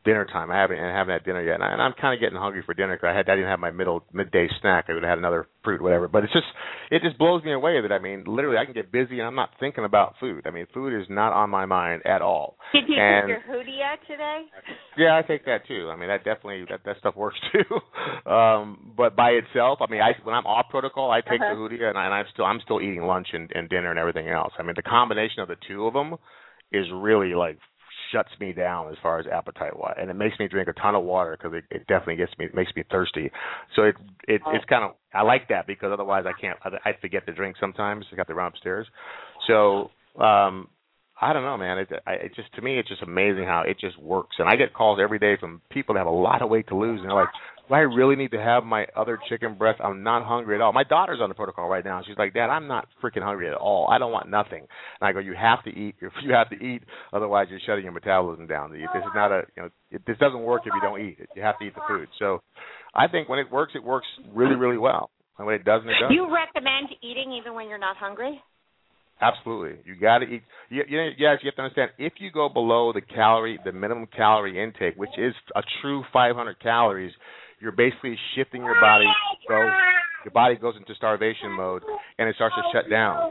dinner time. I haven't I haven't had dinner yet, and, I, and I'm kind of getting hungry for dinner because I had I didn't have my middle midday snack. I would have had another fruit, whatever. But it's just it just blows me away that I mean, literally, I can get busy and I'm not thinking about food. I mean, food is not on my mind at all. Did you And- take your Hoodia today? Yeah, I take that too. I mean, that definitely that that stuff works too. um, but by itself, I mean, I when I'm off protocol, I take Uh-huh. the Hoodia and, I, and I'm still I'm still eating lunch and, and dinner and everything else. I mean, the combination of the two of them is really like shuts me down as far as appetite wise, and it makes me drink a ton of water because it, it definitely gets me it makes me thirsty. So it it it's kind of I like that because otherwise I can't I, I forget to drink sometimes. I got to run upstairs. So um I don't know, man. It, I, it just to me, it's just amazing how it just works. And I get calls every day from people that have a lot of weight to lose, and they're like, "Do I really need to have my other chicken breast? I'm not hungry at all." My daughter's on the protocol right now. She's like, "Dad, I'm not freaking hungry at all. I don't want nothing." And I go, "You have to eat. If you have to eat, otherwise you're shutting your metabolism down. This is not a, you know, it, this doesn't work if you don't eat it. You have to eat the food." So, I think when it works, it works really, really well. And when it doesn't, it doesn't. You recommend eating even when you're not hungry? Absolutely, you got to eat. You, you know, yes, you have to understand. If you go below the calorie, the minimum calorie intake, which is a true 500 calories, you're basically shifting your body. So your body goes into starvation mode, and it starts to shut down.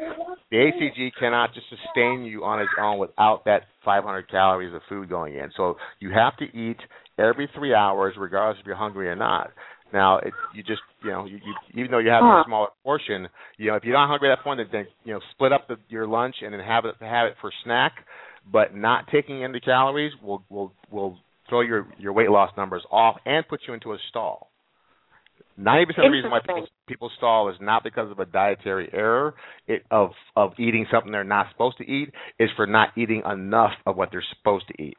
The HCG cannot just sustain you on its own without that 500 calories of food going in. So you have to eat every three hours, regardless if you're hungry or not. Now, it, you just, you know, you, you, even though you have Huh. a smaller portion, you know, if you're not hungry at that point, then, then you know, split up the, your lunch and then have it have it for snack, but not taking in the calories will will will throw your your weight loss numbers off and put you into a stall. Ninety percent of the reason why people, people stall is not because of a dietary error it, of of eating something they're not supposed to eat, is for not eating enough of what they're supposed to eat.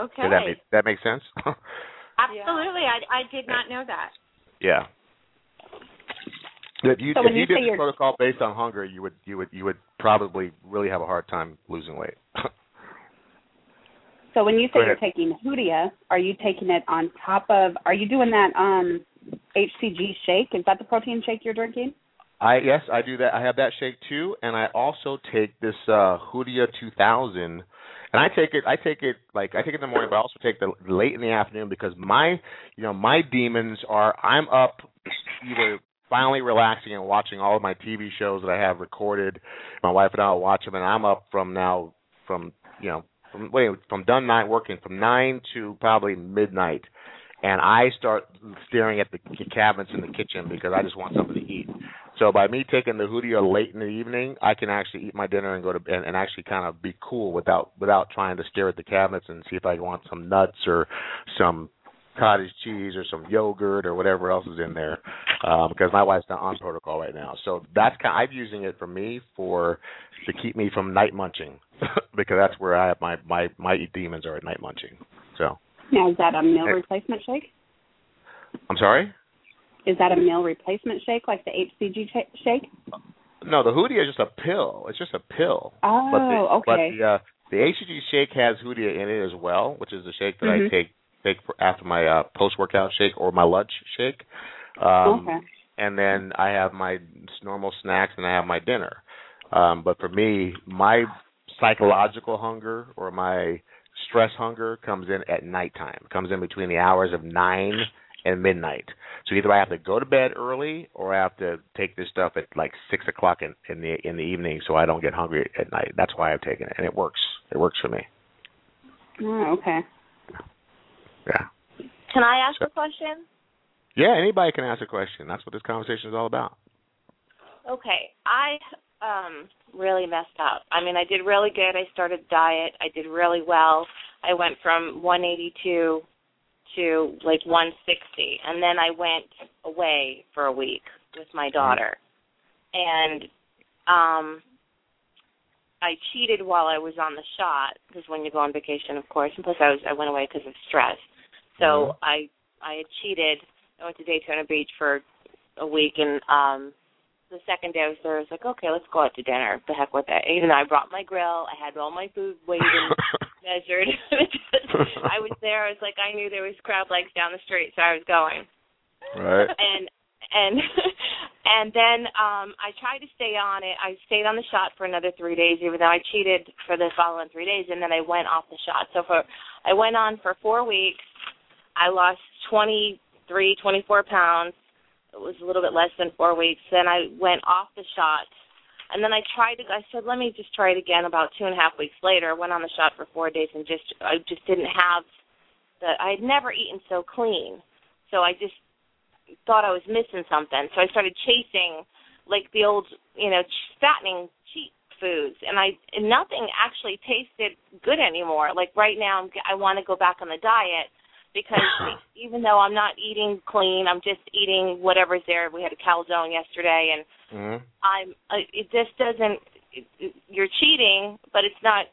Okay. Does that make that make sense? Absolutely. I I did not know that. Yeah. If you So if when you you did say this protocol based on hunger, you would you would you would probably really have a hard time losing weight. So when you say you're taking Hoodia, are you taking it on top of? Are you doing that um HCG shake? Is that the protein shake you're drinking? I yes, I do that. I have that shake too, and I also take this uh Hoodia 2000, and I take it. I take it like I take it in the morning, but I also take the late in the afternoon because my you know my demons are I'm up either finally relaxing and watching all of my TV shows that I have recorded. My wife and I will watch them, and I'm up from now from you know from wait from done night working from nine to probably midnight, and I start staring at the cabinets in the kitchen because I just want something to eat. So by me taking the Hoodia late in the evening, I can actually eat my dinner and go to and, and actually kind of be cool without without trying to stare at the cabinets and see if I want some nuts or some cottage cheese or some yogurt or whatever else is in there um, because my wife's not on protocol right now. So that's kind. Of, I'm using it for me for to keep me from night munching because that's where I have my my my demons are at night munching. So Now is that a meal Hey. replacement shake? I'm sorry. Is that a meal replacement shake like the HCG sh- shake? No, the Hoodia is just a pill. It's just a pill. Oh, but the, okay. But the uh, the HCG shake has Hoodia in it as well, which is the shake that Mhm. I take take for after my uh, post workout shake or my lunch shake. Um, okay. and then I have my normal snacks and I have my dinner. Um, but for me, my psychological hunger or my stress hunger comes in at nighttime. It comes in between the hours of nine and midnight. So either I have to go to bed early or I have to take this stuff at like six o'clock in, in the in the evening so I don't get hungry at night. That's why I've taken it, and it works. It works for me. Oh, okay. Yeah. Can I ask a question? Yeah. Anybody can ask a question. That's what this conversation is all about. Okay, I um really messed up. I mean, I did really good. I started diet. I did really well. I went from 182 to like 160, and then I went away for a week with my daughter, and um I cheated while I was on the shot because when you go on vacation, of course, and plus I was I went away because of stress. So Mhm. I I had cheated. I went to Daytona Beach for a week, and um the second day I was there, I was like, okay, let's go out to dinner. The heck with it. Even though I brought my grill, I had all my food weighed and measured. I was there. I was like, I knew there was crab legs down the street, so I was going right. and and and then um I tried to stay on it. I stayed on the shot for another three days, even though I cheated for the following three days, and then I went off the shot. So for I went on for four weeks. I lost twenty three, twenty four pounds. It was a little bit less than four weeks. Then I went off the shot, and then I tried to. I said, let me just try it again. About two and a half weeks later, I went on the shot for four days, and just I just didn't have the. I had never eaten so clean, so I just thought I was missing something. So I started chasing like the old, you know, fattening cheap foods, and I and nothing actually tasted good anymore. Like right now, I'm, I want to go back on the diet because even though I'm not eating clean, I'm just eating whatever's there. We had a calzone yesterday, and Mhm. I'm. Uh, it just doesn't. It, it, you're cheating, but it's not.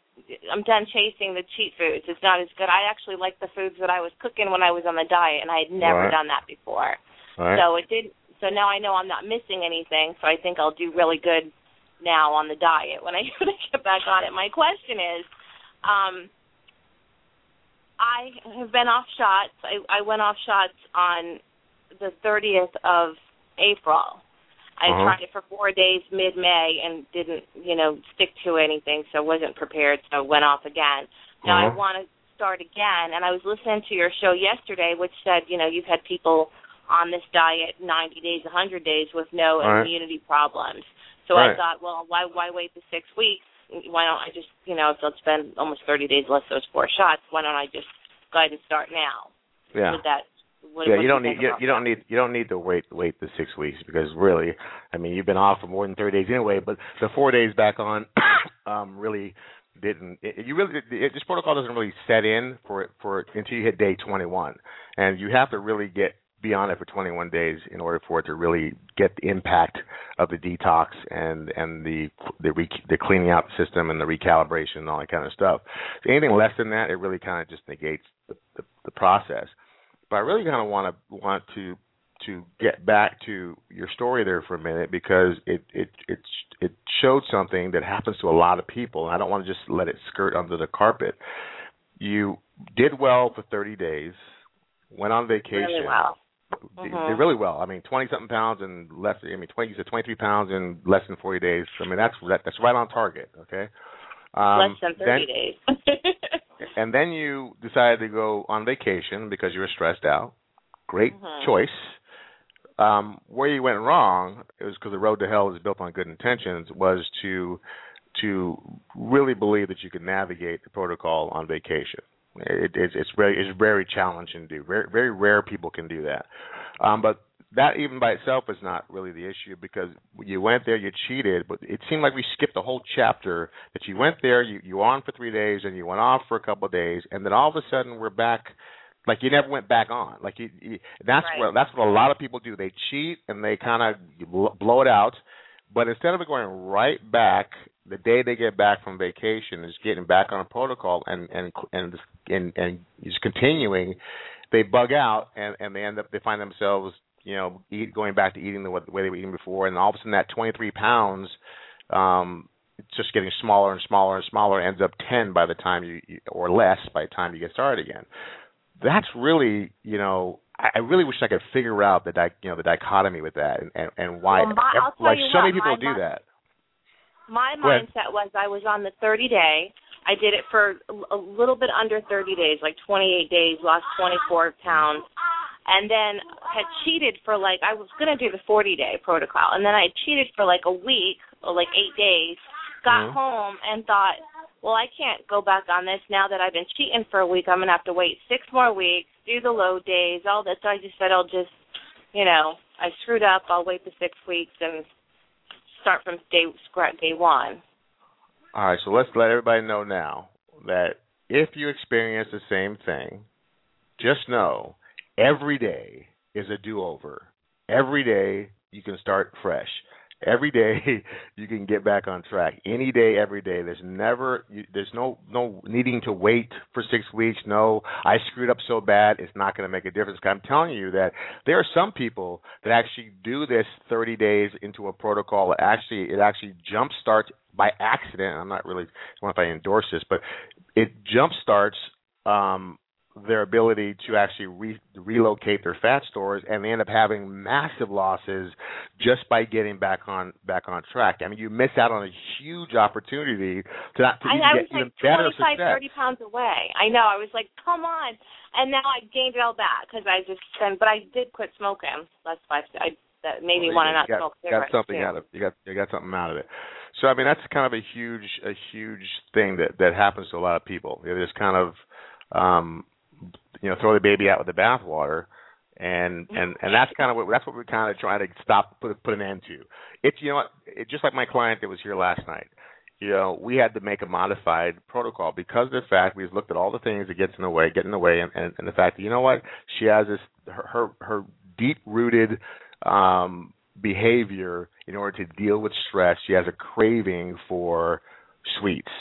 I'm done chasing the cheat foods. It's not as good. I actually like the foods that I was cooking when I was on the diet, and I had never Right. done that before. Right. So it did. So now I know I'm not missing anything. So I think I'll do really good now on the diet when I, when I get back on it. My question is, um, I have been off shots. I, I went off shots on the 30th of April. I Uh-huh. tried it for four days mid-May and didn't, you know, stick to anything, so wasn't prepared. So went off again. Now I Uh-huh. want to start again, and I was listening to your show yesterday, which said, you know, you've had people on this diet 90 days, 100 days with no Right. immunity problems. So I Right. thought, well, why why wait the six weeks? Why don't I just, you know, if I'll spend almost 30 days less those four shots, why don't I just go ahead and start now? yeah. Would that? What, yeah, you do don't need you, you don't need you don't need to wait wait the six weeks because really, I mean, you've been off for more than thirty days anyway. But the four days back on, um, really didn't. It, you really it, this protocol doesn't really set in for for until you hit day twenty one, and you have to really get be on it for 21 days in order for it to really get the impact of the detox and and the the re, the cleaning out the system and the recalibration and all that kind of stuff. So anything less than that, it really kind of just negates the, the, the process. But I really kind of want to want to to get back to your story there for a minute because it it it it showed something that happens to a lot of people, and I don't want to just let it skirt under the carpet. You did well for 30 days, went on vacation. Really well. Mhm. did really well. I mean, 20 something pounds and less. I mean, 20 you said 23 pounds in less than 40 days. I mean, that's that, that's right on target. Okay. Um, Less than 30 then, days. and then you decided to go on vacation because you were stressed out. Great Mhm. choice. Um, where you went wrong, it was because the road to hell is built on good intentions, was to to really believe that you could navigate the protocol on vacation. It, it's it's very it's very challenging to do. Very very rare people can do that. Um, but that even by itself is not really the issue because you went there, you cheated, but it seemed like we skipped a whole chapter. That you went there, you you on for three days, and you went off for a couple of days, and then all of a sudden we're back. Like you never went back on. Like you, you that's Right. what that's what a lot of people do. They cheat and they kind of blow it out, but instead of going right back the day they get back from vacation is getting back on a protocol and and and and, and just continuing they bug out and and they end up they find themselves you know eat, going back to eating the, way they were eating before. And all of a sudden that 23 pounds um it's just getting smaller and smaller and smaller ends up 10 by the time you or less by the time you get started again. That's really you know I really wish I could figure out the di- you know the dichotomy with that and and, and why Well, my- like so many people do that. My mindset was I was on the 30 day. I did it for a little bit under 30 days, like 28 days, lost 24 pounds, and then had cheated for like I was gonna do the 40 day protocol, and then I cheated for like a week or like eight days. Got Mhm. home and thought, well, I can't go back on this now that I've been cheating for a week. I'm gonna have to wait six more weeks, do the low days, all that. So I just said I'll just, you know, I screwed up. I'll wait the six weeks and start from day day one. All right, so let's let everybody know now that if you experience the same thing, just know every day is a do-over. Every day you can start fresh every day you can get back on track. Any day every day. There's never there's no no needing to wait for 6 weeks. No I screwed up so bad it's not going to make a difference. I'm telling you that there are some people that actually do this 30 days into a protocol. Actually it actually jump starts by accident. I'm not really I don't know if I endorse this but it jump starts um their ability to actually re- relocate their fat stores, and they end up having massive losses just by getting back on back on track. I mean, you miss out on a huge opportunity to not to I, I was like better 25, success. 30 pounds away. I know. I was like, come on, and now I gained it all back because I just. But I did quit smoking. That's why I that made me Well, want to you not got, smoke got something too. out of it. you got you got something out of it. So I mean that's kind of a huge a huge thing that that happens to a lot of people. They just kind of um you know throw the baby out with the bathwater and and and that's kind of what that's what we're kind of trying to stop put put an end to. It's you know what it, just like my client that was here last night. You know, we had to make a modified protocol because of the fact we've looked at all the things that gets in the way, get in the way, and, and, and the fact that you know what she has this her her, her deep rooted um behavior in order to deal with stress. She has a craving for sweets,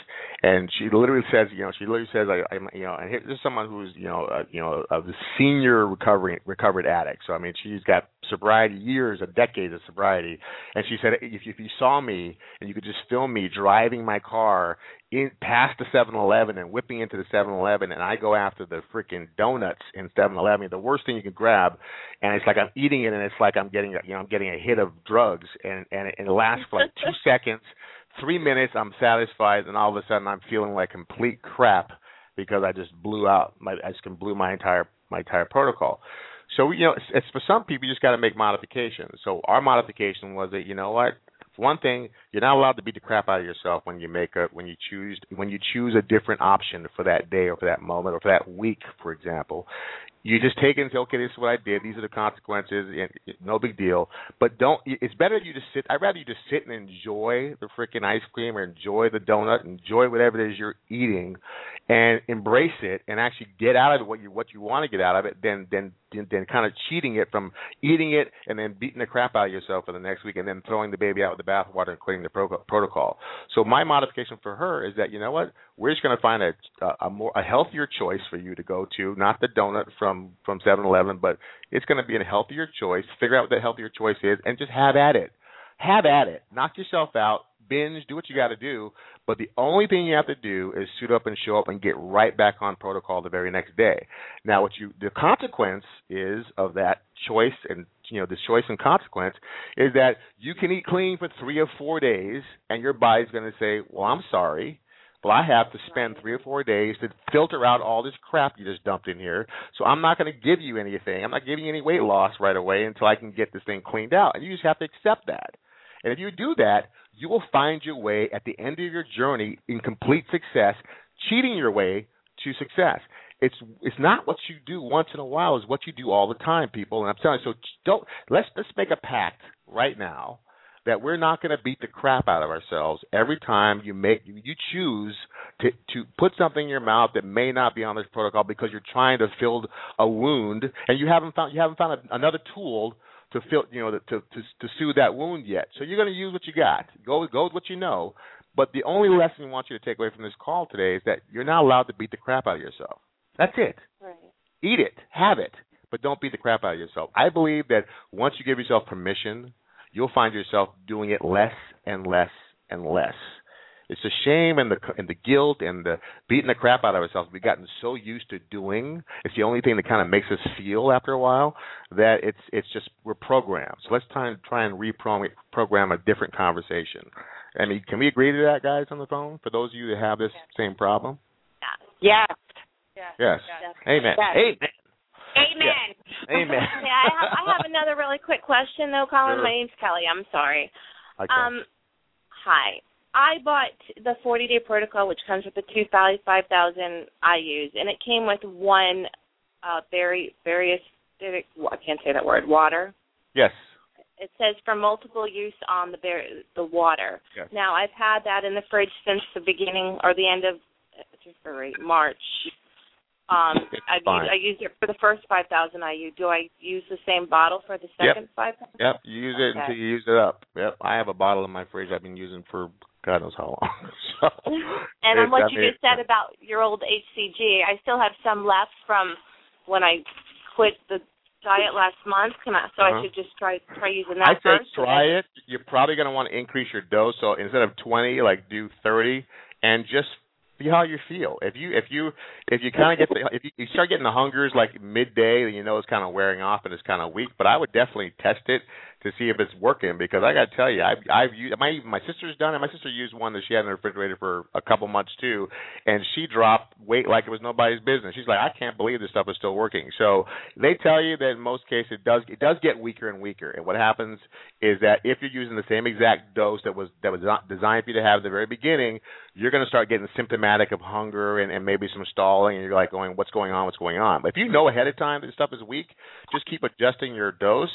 and she literally says, you know, she literally says, I, I'm, you know, and here, this is someone who's, you know, uh, you know, a senior recovering recovered addict. So I mean, she's got sobriety years, a decade of sobriety, and she said, if, if you saw me and you could just film me driving my car in past the 7-Eleven and whipping into the 7-Eleven, and I go after the freaking donuts in 7-Eleven, the worst thing you can grab, and it's like I'm eating it, and it's like I'm getting, you know, I'm getting a hit of drugs, and and and it lasts for like two seconds three minutes I'm satisfied, and all of a sudden I'm feeling like complete crap because I just blew out my I just blew my entire my entire protocol. So you know, it's, it's for some people you just got to make modifications. So our modification was that you know what, for one thing, you're not allowed to beat the crap out of yourself when you make a when you choose when you choose a different option for that day or for that moment or for that week, for example. You just take it and say, okay, this is what I did. These are the consequences. And no big deal. But don't. It's better you just sit. I'd rather you just sit and enjoy the freaking ice cream or enjoy the donut, enjoy whatever it is you're eating, and embrace it and actually get out of what you what you want to get out of it than than, than kind of cheating it from eating it and then beating the crap out of yourself for the next week and then throwing the baby out with bathwater and quitting the pro- protocol. So my modification for her is that you know what we're just going to find a, a more a healthier choice for you to go to, not the donut from from 7-Eleven, but it's going to be a healthier choice. Figure out what that healthier choice is and just have at it. Have at it. Knock yourself out. Binge. Do what you got to do. But the only thing you have to do is suit up and show up and get right back on protocol the very next day. Now, what you the consequence is of that choice and you know the choice and consequence is that you can eat clean for three or four days, and your body's going to say, "Well, I'm sorry." Well, I have to spend three or four days to filter out all this crap you just dumped in here. So I'm not going to give you anything. I'm not giving you any weight loss right away until I can get this thing cleaned out. And you just have to accept that. And if you do that, you will find your way at the end of your journey in complete success, cheating your way to success. It's it's not what you do once in a while, is what you do all the time, people. And I'm telling you, so don't let's let's make a pact right now that we're not going to beat the crap out of ourselves every time you make you choose to to put something in your mouth that may not be on this protocol because you're trying to fill a wound and you haven't found you haven't found a, another tool to fill you know to to to soothe that wound yet. So you're going to use what you got. Go go with what you know. But the only lesson we want you to take away from this call today is that you're not allowed to beat the crap out of yourself. That's it. Right. Eat it, have it, but don't beat the crap out of yourself. I believe that once you give yourself permission, you'll find yourself doing it less and less and less. It's a shame and the and the guilt and the beating the crap out of ourselves. We've gotten so used to doing. It's the only thing that kind of makes us feel after a while that it's it's just we're programmed. So let's try and try and reprogram program a different conversation. I mean, can we agree to that, guys, on the phone? For those of you that have this same problem. Yes. Yes. Yes. Amen. Yes. Amen. Amen. Amen. yeah, I have, I have another really quick question though, Colin. Sure. My name's Kelly. I'm sorry. Okay. Um, hi. I bought the 40 day protocol, which comes with the two five thousand IU's, and it came with one uh, very various. I can't say that word. Water. yes. It says for multiple use on the bear, the water. Yes. Now I've had that in the fridge since the beginning or the end of February, March. Um, I used, I used it for the first five thousand I used. Do I use the same bottle for the Yep. second five thousand? Yep, you use it Okay. until you use it up. Yep, I have a bottle in my fridge I've been using for God knows how long. so, And on what I you mean, just said about your old HCG, I still have some left from when I quit the diet last month. Can I? So Uh-huh. I should just try try using I that say first. try it. You're probably going to want to increase your dose. So instead of 20, like do 30, and just see how you feel. If you if you if you kind of get the if you, you start getting the hungers like midday, you know it's kind of wearing off and it's kind of weak. But I would definitely test it to see if it's working because I got to tell you, I've I've used my my sister's done it. My sister used one that she had in the refrigerator for a couple months too, and she dropped weight like it was nobody's business. She's like, I can't believe this stuff is still working. So they tell you that in most cases it does it does get weaker and weaker. And what happens is that if you're using the same exact dose that was that was not designed for you to have at the very beginning, you're going to start getting symptomatic of hunger and, and maybe some stalling, and you're like going, what's going on? What's going on? But if you know ahead of time that stuff is weak, just keep adjusting your dose.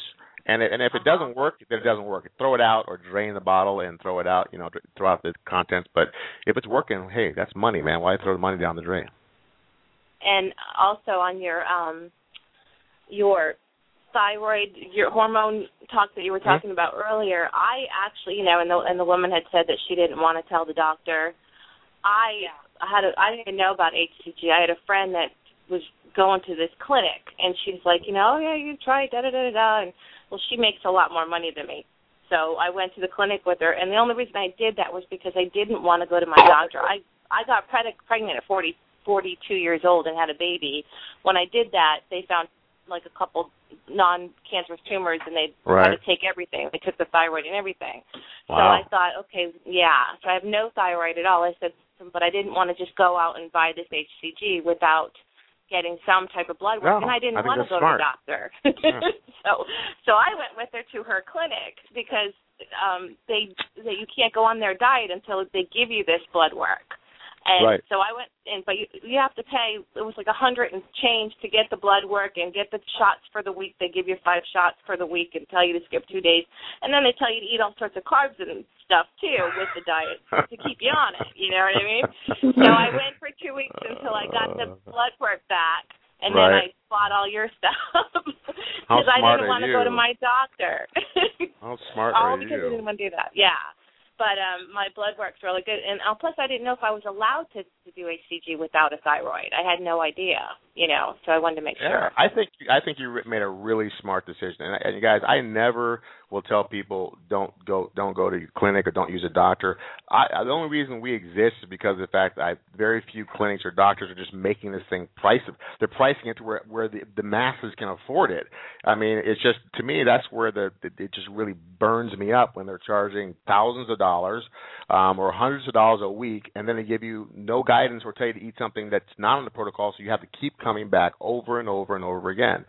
And it, and if it doesn't work, then it doesn't work. Throw it out or drain the bottle and throw it out. You know, throw out the contents. But if it's working, hey, that's money, man. Why throw the money down the drain? and also on your um your thyroid your hormone talk that you were talking about earlier i actually you know and the and the woman had said that she didn't want to tell the doctor i I had a i didn't know about hcg i had a friend that was going to this clinic and she's like you know oh yeah you try da da da da da and well she makes a lot more money than me so i went to the clinic with her and the only reason i did that was because i didn't want to go to my doctor i i got preg- pregnant at forty 42 years old and had a baby. When I did that, they found like a couple non-cancerous tumors, and they Right. had to take everything. They took the thyroid and everything. So I thought, okay, yeah. So I have no thyroid at all. I said, but I didn't want to just go out and buy this HCG without getting some type of blood work, No, and I didn't I want to go smart. to the doctor. Yeah. so, so I went with her to her clinic because um they they you can't go on their diet until they give you this blood work. And Right. so I went in, but you you have to pay. It was like a hundred and change to get the blood work and get the shots for the week. They give you five shots for the week and tell you to skip two days, and then they tell you to eat all sorts of carbs and stuff too with the diet to keep you on it. You know what I mean? So I went for two weeks until I got the uh. blood work back, and then I Right. bought all your stuff because I didn't want to go to my doctor. How smart all are because I you? didn't want to do that. Yeah. But um my blood work's really good, and uh, plus I didn't know if I was allowed to to do HCG without a thyroid. I had no idea, you know. So I wanted to make Yeah, sure. I think I think you made a really smart decision. And, and you guys, I never will tell people don't go don't go to your clinic or don't use a doctor. I, the only reason we exist is because of the fact that I, very few clinics or doctors are just making this thing price. They're pricing it to where where the the masses can afford it. I mean, it's just to me that's where the, the it just really burns me up when they're charging thousands of dollars um, or hundreds of dollars a week, and then they give you no guidance or tell you to eat something that's not on the protocol, so you have to keep coming back over and over and over again.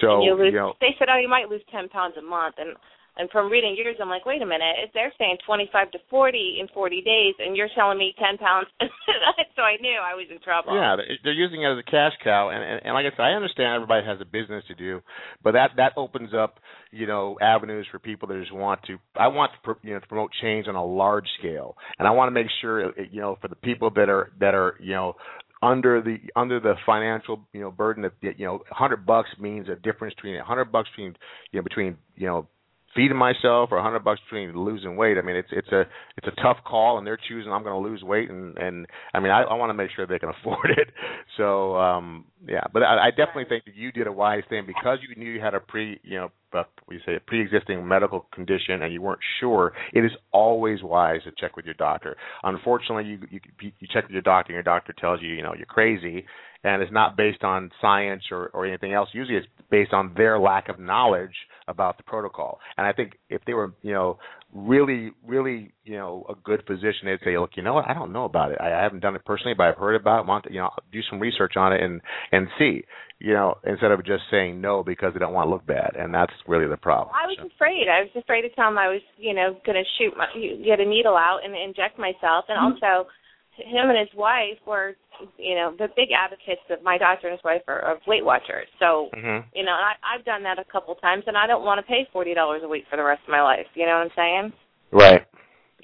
So and you lose. know, they said, oh, you might lose ten pounds a month, and and from reading yours, I'm like, wait a minute, they're saying 25 to 40 in 40 days, and you're telling me 10 pounds, so I knew I was in trouble. Yeah, they- they're using it as a cash cow, and, and and like I said, I understand everybody has a business to do, but that that opens up you know avenues for people that just want to. I want to you know to promote change on a large scale, and I want to make sure you know for the people that are that are you know under the under the financial you know burden that that, you know 100 bucks means a difference between 100 bucks between you know between you know feeding myself or a hundred bucks between losing weight. I mean, it's it's a it's a tough call, and they're choosing I'm going to lose weight, and and I mean, I, I want to make sure they can afford it. So um yeah, but I, I definitely think that you did a wise thing because you knew you had a pre you know uh, we say a pre-existing medical condition and you weren't sure. It is always wise to check with your doctor. Unfortunately, you you you check with your doctor, and your doctor tells you you know you're crazy, and it's not based on science or or anything else. Usually, it's based on their lack of knowledge about the protocol. And I think if they were, you know, really, really, you know, a good physician, they'd say, look, you know what, I don't know about it. I, I haven't done it personally, but I've heard about it. Want to, you know, do some research on it and and see, you know, instead of just saying no because they don't want to look bad. And that's really the problem. I was afraid. I was afraid to tell them I was, you know, going to shoot my get a needle out and inject myself, and mm-hmm. also him and his wife were, you know, the big advocates of my doctor and his wife are of Weight Watchers. So, Mhm. you know, I, I've done that a couple times, and I don't want to pay forty dollars a week for the rest of my life. You know what I'm saying? Right.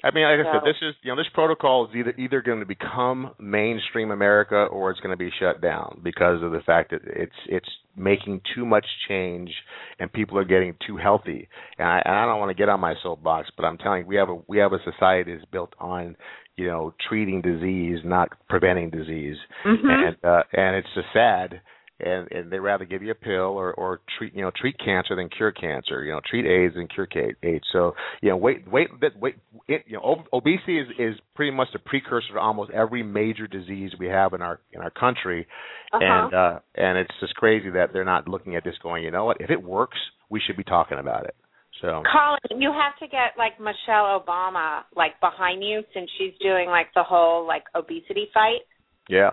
I mean, like I said, this is you know this protocol is either either going to become mainstream America or it's going to be shut down because of the fact that it's it's making too much change and people are getting too healthy. And I, and I don't want to get on my soapbox, but I'm telling you, we have a we have a society that's built on you know treating disease, not preventing disease, Mhm. and uh, and it's just sad. And and they rather give you a pill or or treat you know treat cancer than cure cancer. You know treat AIDS than cure AIDS. So you know weight that weight it, you know ob- obesity is is pretty much the precursor to almost every major disease we have in our in our country. Uh-huh. And uh and it's just crazy that they're not looking at this going. You know what? If it works, we should be talking about it. So Colin, you have to get like Michelle Obama like behind you since she's doing like the whole like obesity fight. yeah.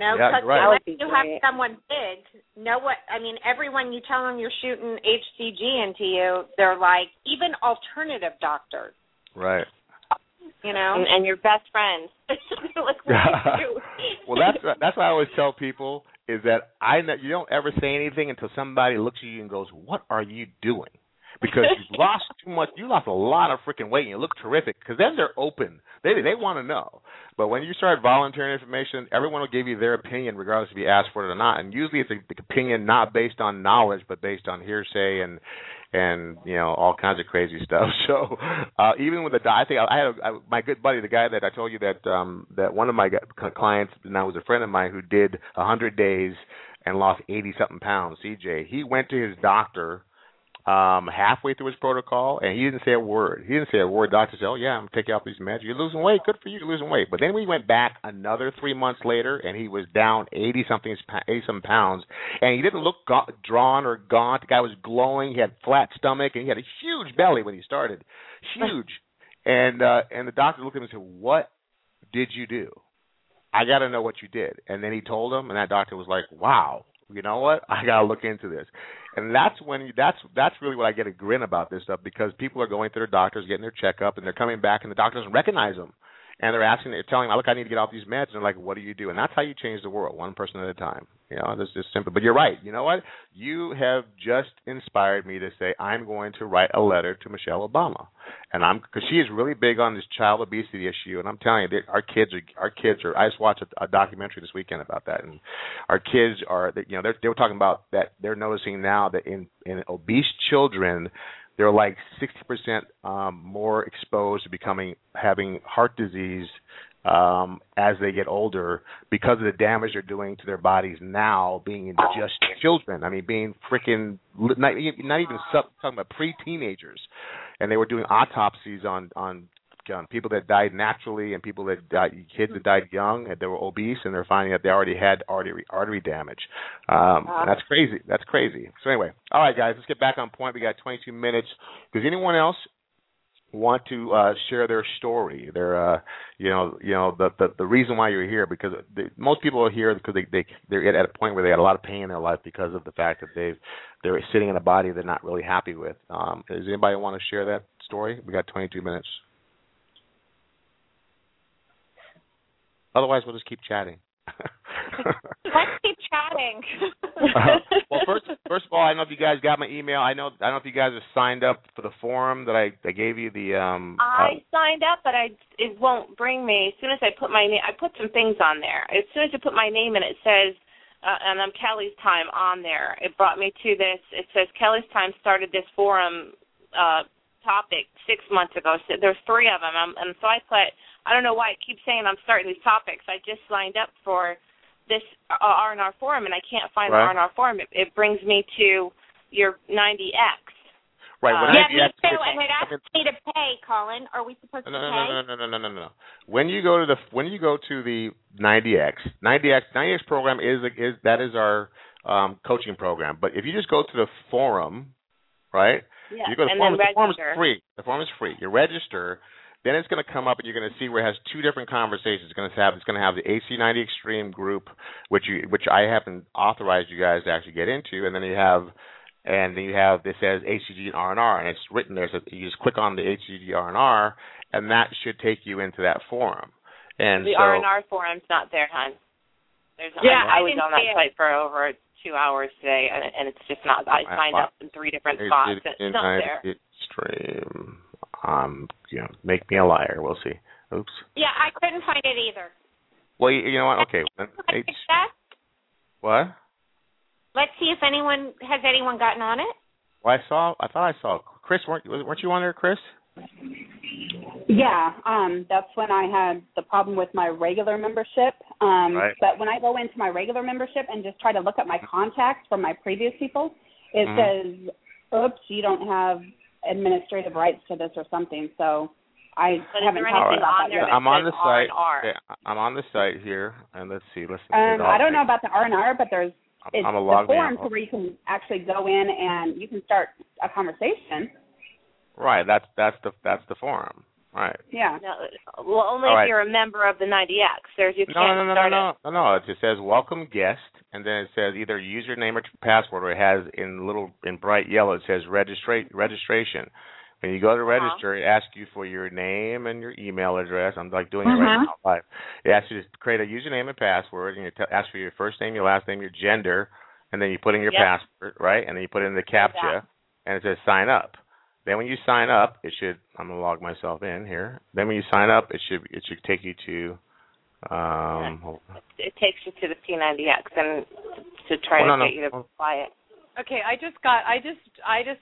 No, Yeah, because you're right. Unless you have someone big, know what I mean. Everyone you tell them you're shooting HCG into you, they're like even alternative doctors. Right. You know, And, and your best friend. like, what do you do? well, that's that's what I always tell people is that I know you don't ever say anything until somebody looks at you and goes, "What are you doing?" Because you've lost too much. You lost a lot of freaking weight, and you look terrific. Because then they're open. They they want to know. But when you start volunteering information, everyone will give you their opinion, regardless if you ask for it or not. And usually, it's an opinion not based on knowledge, but based on hearsay and and you know all kinds of crazy stuff. So uh even with the di- I think I had a, I, my good buddy, the guy that I told you that um that one of my clients now was a friend of mine who did a hundred days and lost eighty something pounds. CJ, he went to his doctor um halfway through his protocol and he didn't say a word. He didn't say a word. Doctor said, "Oh yeah, I'm taking off these meds. You're losing weight. Good for you. You're losing weight." But then we went back another three months later and he was down eighty something eighty some pounds and he didn't look ga- drawn or gaunt. The guy was glowing. He had flat stomach and he had a huge belly when he started, huge. And uh and the doctor looked at him and said, "What did you do? I got to know what you did." And then he told him, and that doctor was like, "Wow, you know what? I got to look into this." And that's when you, that's that's really what I get a grin about this stuff because people are going to their doctors, getting their checkup, and they're coming back, and the doctor doesn't recognize them. And they're asking, they're telling them, "Look, I need to get off these meds." And they're like, "What do you do?" And that's how you change the world, one person at a time. You know, this is simple. But you're right. You know what? You have just inspired me to say I'm going to write a letter to Michelle Obama, and I'm because she is really big on this child obesity issue. And I'm telling you, our kids are our kids are. I just watched a, a documentary this weekend about that, and our kids are. You know, they're, they were talking about that. They're noticing now that in in obese children, they're like 60% um, more exposed to becoming having heart disease um, as they get older because of the damage they're doing to their bodies now, being just children. I mean, being freaking not, not even sub, talking about pre-teenagers, and they were doing autopsies on on on people that died naturally and people that died, kids that died young and they were obese and they're finding that they already had artery artery damage. Um, and that's crazy. That's crazy. So anyway, all right, guys, let's get back on point. We got 22 minutes. Does anyone else want to uh, share their story? Their, uh, you know, you know, the, the the reason why you're here because the, most people are here because they they they're at a point where they had a lot of pain in their life because of the fact that they've they're sitting in a body they're not really happy with. Um, does anybody want to share that story? We got 22 minutes. Otherwise, we'll just keep chatting. let's keep chatting. Uh, well, first, first of all, I don't know if you guys got my email. I know, I don't know if you guys have signed up for the forum that I, I gave you. The um. I uh, signed up, but I it won't bring me. As soon as I put my name, I put some things on there. As soon as I put my name in, it says, uh, and I'm Kelly's time on there. It brought me to this. It says Kelly's time started this forum uh topic six months ago. So there's three of them, um, and so I put. I don't know why it keeps saying I'm starting these topics. I just signed up for this uh, R&R forum, and I can't find Right. the R&R forum. It, it brings me to your 90X. right. When uh, yeah, I, me too. And it asked me to pay, Colin. Are we supposed No, to no, pay? no, no, no, no, no, no, no. When you go to the when you go to the 90x, 90x, 90x program is is that is our um, coaching program. But if you just go to the forum, right? Yeah, you go to the then The forum is free. The forum is free. You register. Then it's going to come up, and you're going to see where it has two different conversations. It's going to have it's going to have the AC90 Extreme group, which you which I haven't authorized you guys to actually get into, and then you have and then you have this says HCG and R&R, and it's written there. So you just click on the HCG R&R, and that should take you into that forum. And the so, R and R forum's not there, hon. There's Yeah, I, I was on that it. site for over two hours today, and, and it's just not. I I- signed up in three different It's spots. and It's not there. United Stream. Um, you know, make me a liar. We'll see. Oops. Yeah, I couldn't find it either. Well, you, you know what? Okay. H, what? Let's see if anyone has anyone gotten on it. Well, I saw. I thought I saw Chris. weren't weren't you on there, Chris? Yeah, um, that's when I had the problem with my regular membership. Um, Right. But when I go into my regular membership and just try to look at my contacts from my previous people, it Mhm. says, "Oops, you don't have administrative rights to this or something." So I But is haven't there talked anything about on that there yet. I'm on says the R and site. R? Okay, I'm on the site here, and let's see. Listen. Um, I don't know about the R and R, but there's it's I'm a the log man. forums where you can actually go in and you can start a conversation. Right. That's that's the that's the forum. Right. Yeah. No, well, only All if right. you're a member of the 90X. There's you No, can't no, no, no, start no, it. no, no. It just says welcome guest, and then it says either username or password, or it has in little in bright yellow. It says registra- registration. When you go to Uh-huh. register, it asks you for your name and your email address. I'm like doing it right Uh-huh. now live. It asks you to create a username and password, and it t- asks for your first name, your last name, your gender, and then you put in your Yep. password, right? And then you put in the captcha, and it says sign up. Then when you sign up, it should. I'm gonna log myself in here. Then when you sign up, it should it should take you to. Um, hold. It takes you to the P90X and to try Well, to no, get no. you to buy it. Okay, I just got I just I just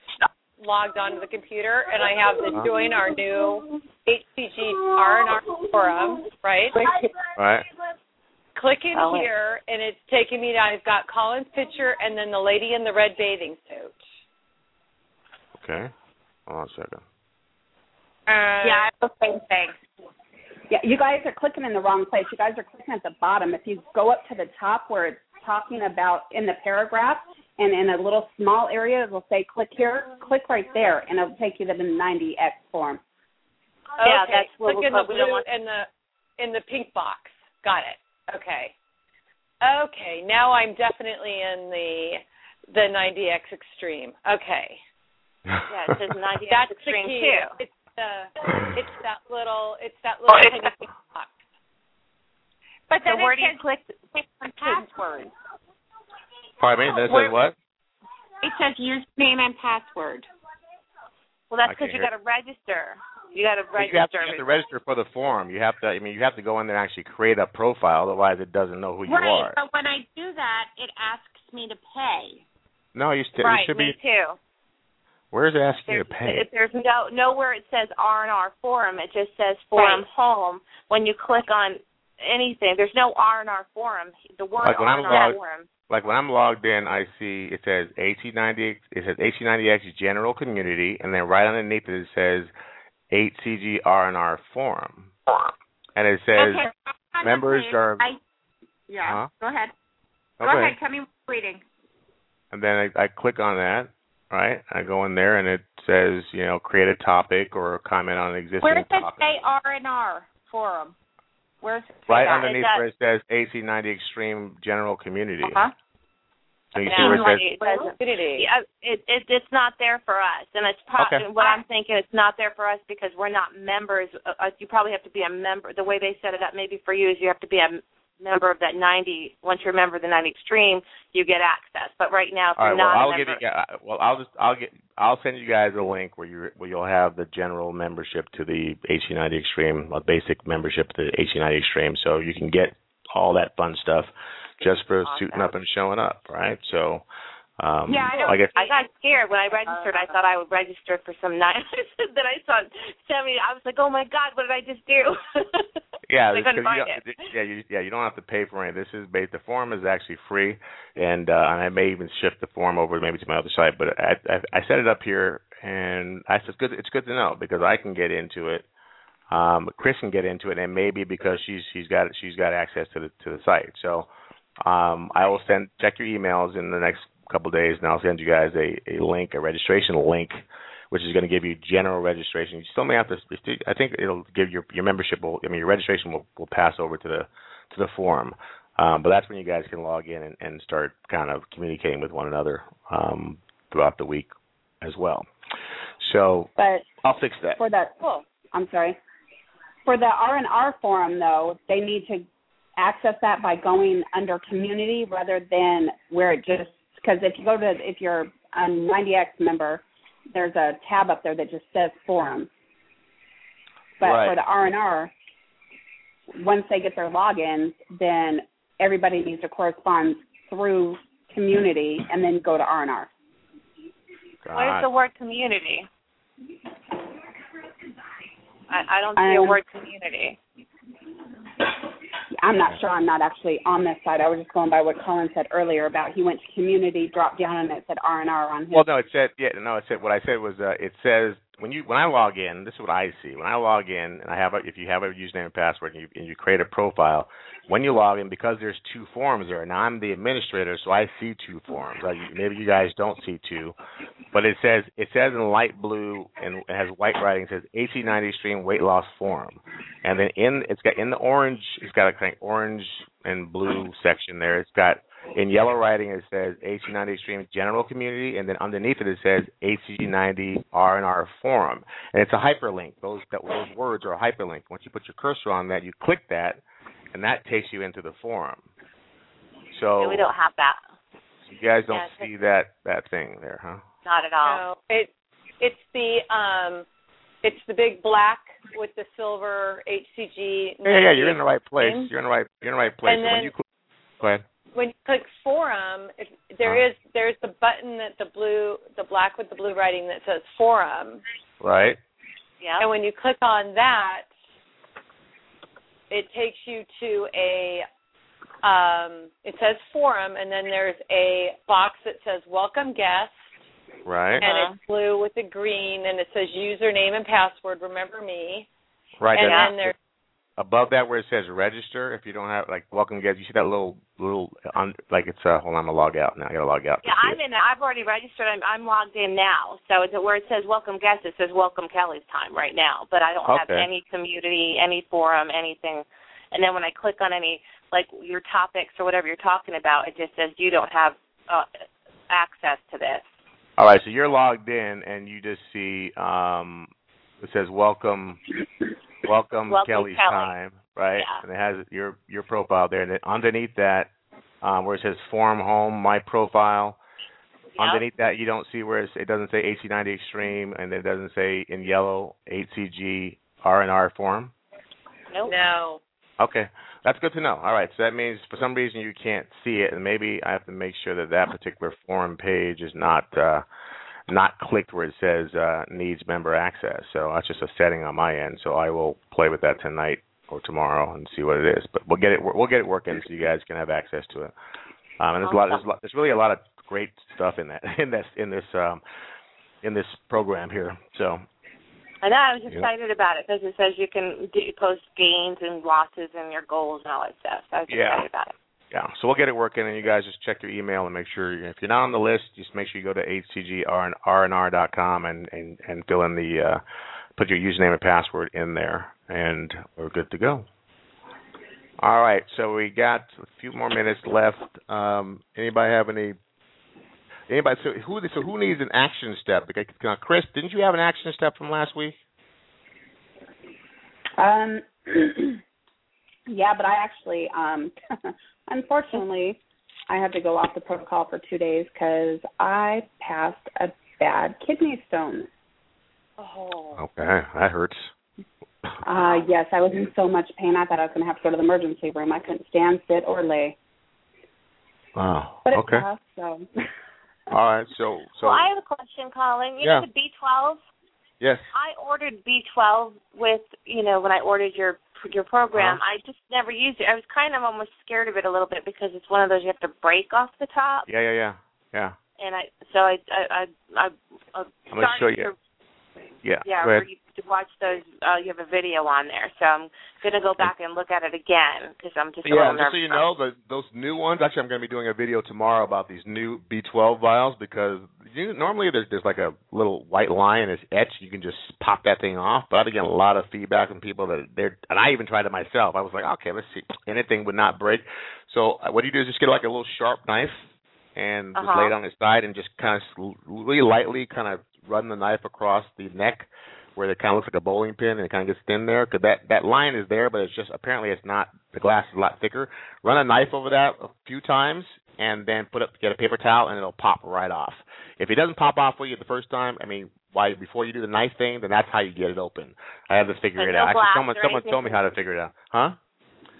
logged onto the computer and I have the Uh-huh. join our new HCG R and R forum, right? Right. Click in Oh, here and it's taking me down. It's got Colin's picture and then the lady in the red bathing suit. Okay. Hold on a second. Uh, yeah, it's the same thing. Yeah, you guys are clicking in the wrong place. You guys are clicking at the bottom. If you go up to the top where it's talking about in the paragraph and in a little small area, it'll say click here. Click right there, and it'll take you to the 90X form. Yeah, that's what Click we- in the what we don't blue want- and the in the pink box. Got it. Okay. Okay. Now I'm definitely in the the 90X Extreme. Okay. Yeah, it says 90X That's Extreme the key. too. It's the it's that little it's that oh, little Oh, it's tiny that- pink box. But So then where do you says click? pick one password. Pardon me. That Where- says what? It says username and password. Well, that's because you hear. got to register. You got to You have, to, register. you have to register for the form. You have to. I mean, you have to go in there and actually create a profile. Otherwise, it doesn't know who you right, are. but when I do that, it asks me to pay. No, you, st- right, you should me be. too. Where is it asking you There's, to pay? if there's no nowhere it says R and R forum. It just says forum home. When you click on anything, there's no R and R forum. The word Like when R I'm and R logged- forum. like when I'm logged in, I see it says AT90. It says AT90X General Community, and then right underneath it, it says HCG R&R Forum, and it says okay. Members are- I, yeah. Huh? Go ahead. Go ahead. Tell me what you're reading. And then I, I click on that, right? I go in there, and it says, you know, create a topic or comment on an existing Where does it topic. say R and R forum? Where's it say right that? underneath that- where it says AC90 Extreme General Community. Uh-huh. So you see where it says it. Yeah, it, it it's not there for us, and it's probably Okay. what I'm thinking. It's not there for us because we're not members. Uh, uh, you probably have to be a member. The way they set it up, maybe for you, is you have to be a m- member of that 90. Once you're a member of the 90 Extreme, you get access. But right now, if All right. you're Well, not I'll give member, you. Yeah, uh, well, I'll just. I'll get. I'll send you guys a link where you where you'll have the general membership to the HC90 Extreme, a basic membership to the HC90 Extreme, so you can get all that fun stuff just for Awesome. suiting up and showing up, right? So, um, Yeah, I know. I guess. I got scared when I registered. I thought I would register for some nine. then I saw seventy. I was like, "Oh my God, what did I just do?" Yeah, I this- couldn't 'cause you find it. yeah, you, yeah, you don't have to pay for any. This is based. The form is actually free, and uh, and I may even shift the form over maybe to my other site. But I, I, I set it up here, and I, it's good. It's good to know because I can get into it. Um, Chris can get into it, and maybe because she's she's got she's got access to the to the site. So um, I will send check your emails in the next couple of days, and I'll send you guys a, a link, a registration link, which is going to give you general registration. You still may have to. I think it'll give your your membership. Will, I mean, your registration will, will pass over to the to the forum. Um, but that's when you guys can log in and, and start kind of communicating with one another um, throughout the week as well. So But I'll fix that. for that, oh, I'm sorry. For the R and R forum, though, they need to access that by going under community rather than where it just because if you go to if you're a 90x member, there's a tab up there that just says forum. But Right. for the R and R, once they get their logins, then everybody needs to correspond through community and then go to R and R. What is the word community? I, I don't see a Um, word community. I'm not sure. I'm not actually on this side. I was just going by what Colin said earlier about he went to community, dropped down, and it said R and R on his. Well, no, it said yeah, no, it said what I said was uh, it says when you when I log in, this is what I see. When I log in and I have a, if you have a username and password and you and you create a profile, when you log in because there's two forms there, and I'm the administrator, so I see two forms. Like, maybe you guys don't see two, but it says it says in light blue and it has white writing. It says AC90 Stream Weight Loss Forum, and then in it's got in the orange, it's got a kind of orange and blue section there. It's got in yellow writing it says AC90 Extreme General Community, and then underneath it it says AC90 R&R Forum, and it's a hyperlink. Those that those words are a hyperlink. Once you put your cursor on that, you click that, and that takes you into the forum. So Yeah, we don't have that. you guys don't Yeah, see that that thing there, huh? Not at all. No, it it's the um it's the big black with the silver HCG. Yeah, yeah, you're in the right place. You're in the right. You're in the right place. And when then- you cl- go ahead. When you click forum, if there Uh-huh. is there's the button that the blue the black with the blue writing that says forum. Right. Yeah. And when you click on that, it takes you to a um, it says forum, and then there's a box that says welcome guest, Right. and Uh-huh. it's blue with the green, and it says username and password. Remember me. Right. and that's- then there's above that where it says register. If you don't have like welcome guest, you see that little little on like it's uh hold on, I'm gonna log out now. I gotta log out. Yeah, I'm it. in. I've already registered. I'm, I'm logged in now. So it's where it says welcome guest, it says welcome Kelly's time right now. But I don't have any community, any forum, anything. And then when I click on any like your topics or whatever you're talking about, it just says you don't have uh, access to this. All right, so you're logged in and you just see um it says welcome welcome, Welcome, Kelly's Kelly. time, right? Yeah. And it has your your profile there and then underneath that um where it says forum home, my profile, Yep. underneath that you don't see where it's, it doesn't say AC90 Extreme and it doesn't say in yellow HCG R&R forum. Nope. no. Okay, that's good to know. All right, so that means for some reason you can't see it, and maybe I have to make sure that that particular forum page is not uh, not clicked where it says uh, needs member access. So that's just a setting on my end. So I will play with that tonight or tomorrow and see what it is. But we'll get it we'll get it working so you guys can have access to it. Um, and there's a lot there's, a lot, there's really a lot of great stuff in that in this in this um, in this program here. So I know. I was excited about it because it says you can do, post gains and losses and your goals and all that stuff. So I was Yeah. excited about it. Yeah, so we'll get it working, and you guys just check your email and make sure if you're not on the list, just make sure you go to hcgrnr.com and and and fill in the uh, put your username and password in there, and we're good to go. All right, so we got a few more minutes left. Um, anybody have any? Anybody? So who? So who needs an action step? Uh, Chris, didn't you have an action step from last week? Um, yeah, but I actually, um, unfortunately, I had to go off the protocol for two days because I passed a bad kidney stone. Oh. Okay, that hurts. Uh, yes, I was in so much pain. I thought I was going to have to go to the emergency room. I couldn't stand, sit, or lay. Wow. But it Okay. passed, so. All right. So so well, I have a question, Colin. You Yeah. know the B12. yes. I ordered B12 with you know when I ordered your your program. Uh-huh. I just never used it. I was kind of almost scared of it a little bit because it's one of those you have to break off the top. Yeah, yeah, yeah, yeah. And I so I I I, I, I'm gonna show you. Yeah. yeah, Go where ahead. You to watch those. Uh, you have a video on there, so I'm gonna go back and look at it again because I'm just a Yeah, little just so you know, the, those new ones. Actually, I'm going to be doing a video tomorrow about these new B12 vials because you, normally there's there's like a little white line and it's etched. You can just pop that thing off. But I get a lot of feedback from people that they're, and I even tried it myself. I was like, okay, let's see, anything would not break. So uh, what you do is just get like a little sharp knife and just Uh-huh. lay it on its side and just kind of really lightly kind of run the knife across the neck where it kind of looks like a bowling pin and it kind of gets thin there, because that that line is there, but it's just apparently it's not. The glass is a lot thicker. Run a knife over that a few times, and then put up get a paper towel, and it'll pop right off. If it doesn't pop off for you the first time, I mean, why before you do the knife thing, then that's how you get it open. I have to figure So it no out. Actually, someone someone told me how to figure it out. Huh?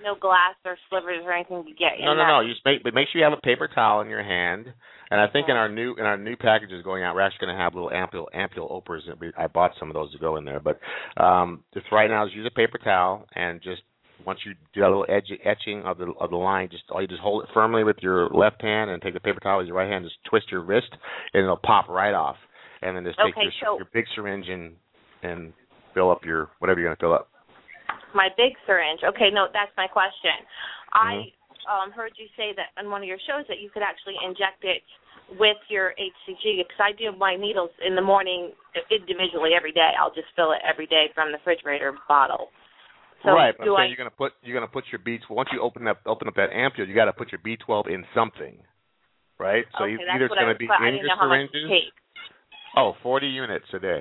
No glass or slivers or anything to get in No, no, that. no. You just make but make sure you have a paper towel in your hand. And I think in our new in our new packages going out, we're actually going to have little ampule ampule opers. I bought some of those to go in there. But um, just right now, is use a paper towel and just once you do that little edge, etching of the of the line, just all you just hold it firmly with your left hand and take the paper towel with your right hand, just twist your wrist, and it'll pop right off. And then just take Okay, your, so- your big syringe and and fill up your whatever you're going to fill up. My big syringe. Okay, no, that's my question. I Mm-hmm. um, heard you say that on one of your shows that you could actually inject it with your HCG because I do my needles in the morning individually every day. I'll just fill it every day from the refrigerator bottle. So right, but I'm I? saying you're gonna put you're gonna put your B once you open up open up that ampule, you got to put your B12 in something, right? So okay, either it's gonna was, be I in your know how much syringes. Oh, 40 units a day.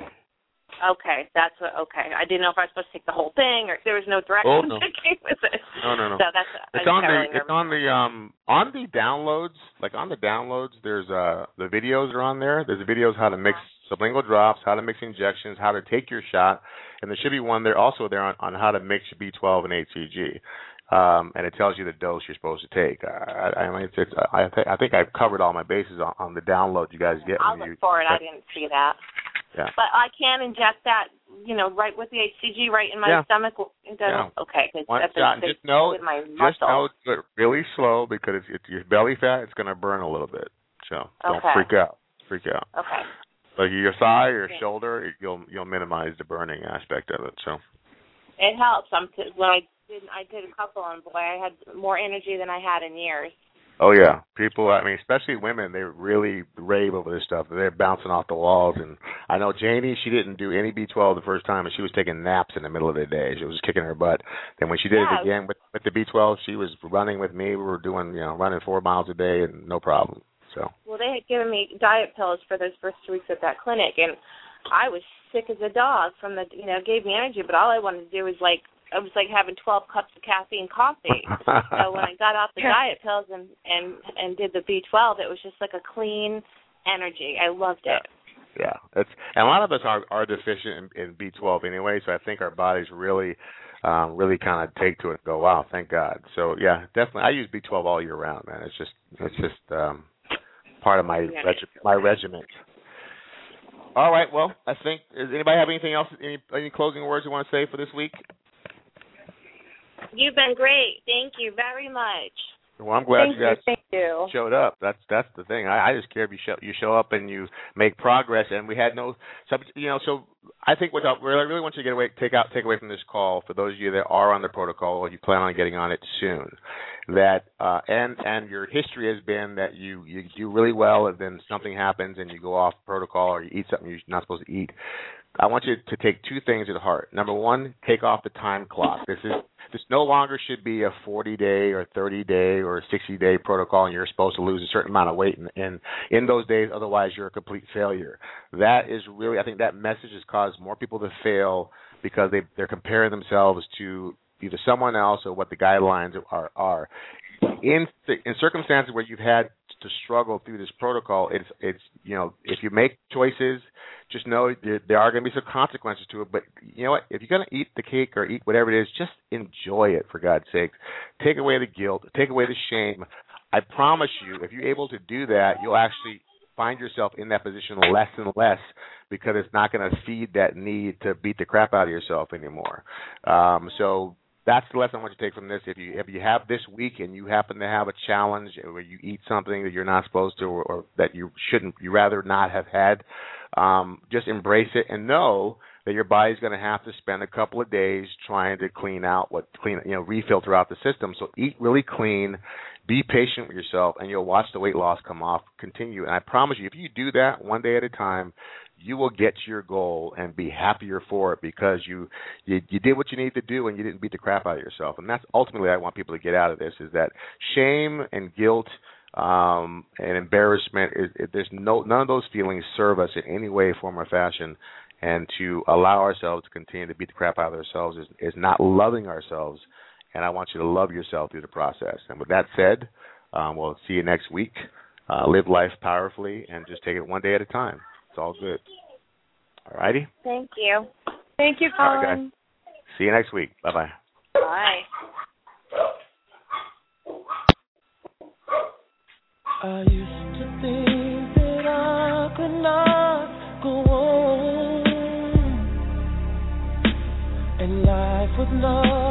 Okay, that's what. Okay, I didn't know if I was supposed to take the whole thing or there was no direction Oh, no. that came with it. No, no, no. So that's. It's on the really it's on the um on the downloads like on the downloads there's uh the videos are on there there's videos how to mix sublingual drops how to mix injections how to take your shot and there should be one there also there on, on how to mix B12 and HCG um and it tells you the dose you're supposed to take I, I mean it's, it's I think I think I've covered all my bases on, on the download you guys get I'll when you for it. I didn't see that. Yeah But I can inject that, you know, right with the HCG, right in my Yeah. stomach. It Yeah. Okay, One that's shot. Just know, with my just know, muscle. do it really slow because if it's your belly fat, it's going to burn a little bit. So don't Okay. freak out. Freak out. Okay. Like your thigh your Yeah. shoulder, it- you'll you'll minimize the burning aspect of it. So It helps. I'm t- when I did I did a couple and boy, I had more energy than I had in years. Oh yeah, people. I mean, especially women, they really rave over this stuff. They're bouncing off the walls. And I know Janie, she didn't do any B12 the first time, and she was taking naps in the middle of the day. She was kicking her butt. Then when she did Yeah. it again with with the B12, she was running with me. We were doing you know running four miles a day and no problem. So. Well, they had given me diet pills for those first two weeks at that clinic, and I was sick as a dog from the you know it gave me energy, but all I wanted to do was like I was like having 12 cups of caffeine coffee. so when I got off the diet pills and and and did the B12, it was just like a clean energy. I loved it. Yeah, it's and a lot of us are are deficient in, in B12 anyway, so I think our bodies really, um, really kind of take to it and go, wow, thank God. So yeah, definitely, I use B12 all year round, man. It's just it's just um, part of my Yeah. regi- my regiment. All right, well, I think does anybody have anything else? Any any closing words you want to say for this week? You've been great. Thank you very much. Well, I'm glad Thank you guys you. Thank you. showed up. That's that's the thing. I, I just care if you show you show up and you make progress. And we had no, sub, you know. So I think what I really really want you to get away, take out, take away from this call for those of you that are on the protocol or you plan on getting on it soon. That uh, and and your history has been that you you do really well and then something happens and you go off protocol or you eat something you're not supposed to eat. I want you to take two things at heart. Number one, take off the time clock. This is this no longer should be a 40 day or 30 day or 60 day protocol, and you're supposed to lose a certain amount of weight in, in in those days. Otherwise, you're a complete failure. That is really, I think, that message has caused more people to fail because they they're comparing themselves to either someone else or what the guidelines are are. In in circumstances where you've had to struggle through this protocol, it's it's you know if you make choices just know there, there are going to be some consequences to it. But you know what? If you're going to eat the cake or eat whatever it is, just enjoy it for God's sake. Take away the guilt. Take away the shame. I promise you, if you're able to do that, you'll actually find yourself in that position less and less because it's not going to feed that need to beat the crap out of yourself anymore. Um, so that's the lesson I want you to take from this. If you if you have this week and you happen to have a challenge where you eat something that you're not supposed to or, or that you shouldn't, you rather not have had, um, just embrace it and know that your body's going to have to spend a couple of days trying to clean out what clean you know refill throughout the system. So eat really clean, be patient with yourself, and you'll watch the weight loss come off. Continue, and I promise you, if you do that one day at a time, you will get to your goal and be happier for it because you you, you did what you need to do and you didn't beat the crap out of yourself. And that's ultimately what I want people to get out of this is that shame and guilt um, and embarrassment there's no none of those feelings serve us in any way, form, or fashion. And to allow ourselves to continue to beat the crap out of ourselves is, is not loving ourselves. And I want you to love yourself through the process. And with that said, um, we'll see you next week. Uh, live life powerfully and just take it one day at a time. It's all good. All righty? Thank you. Thank you, All right, Colin. See you next week. Bye bye. Bye. I used to think that I could not go on, and life was nothing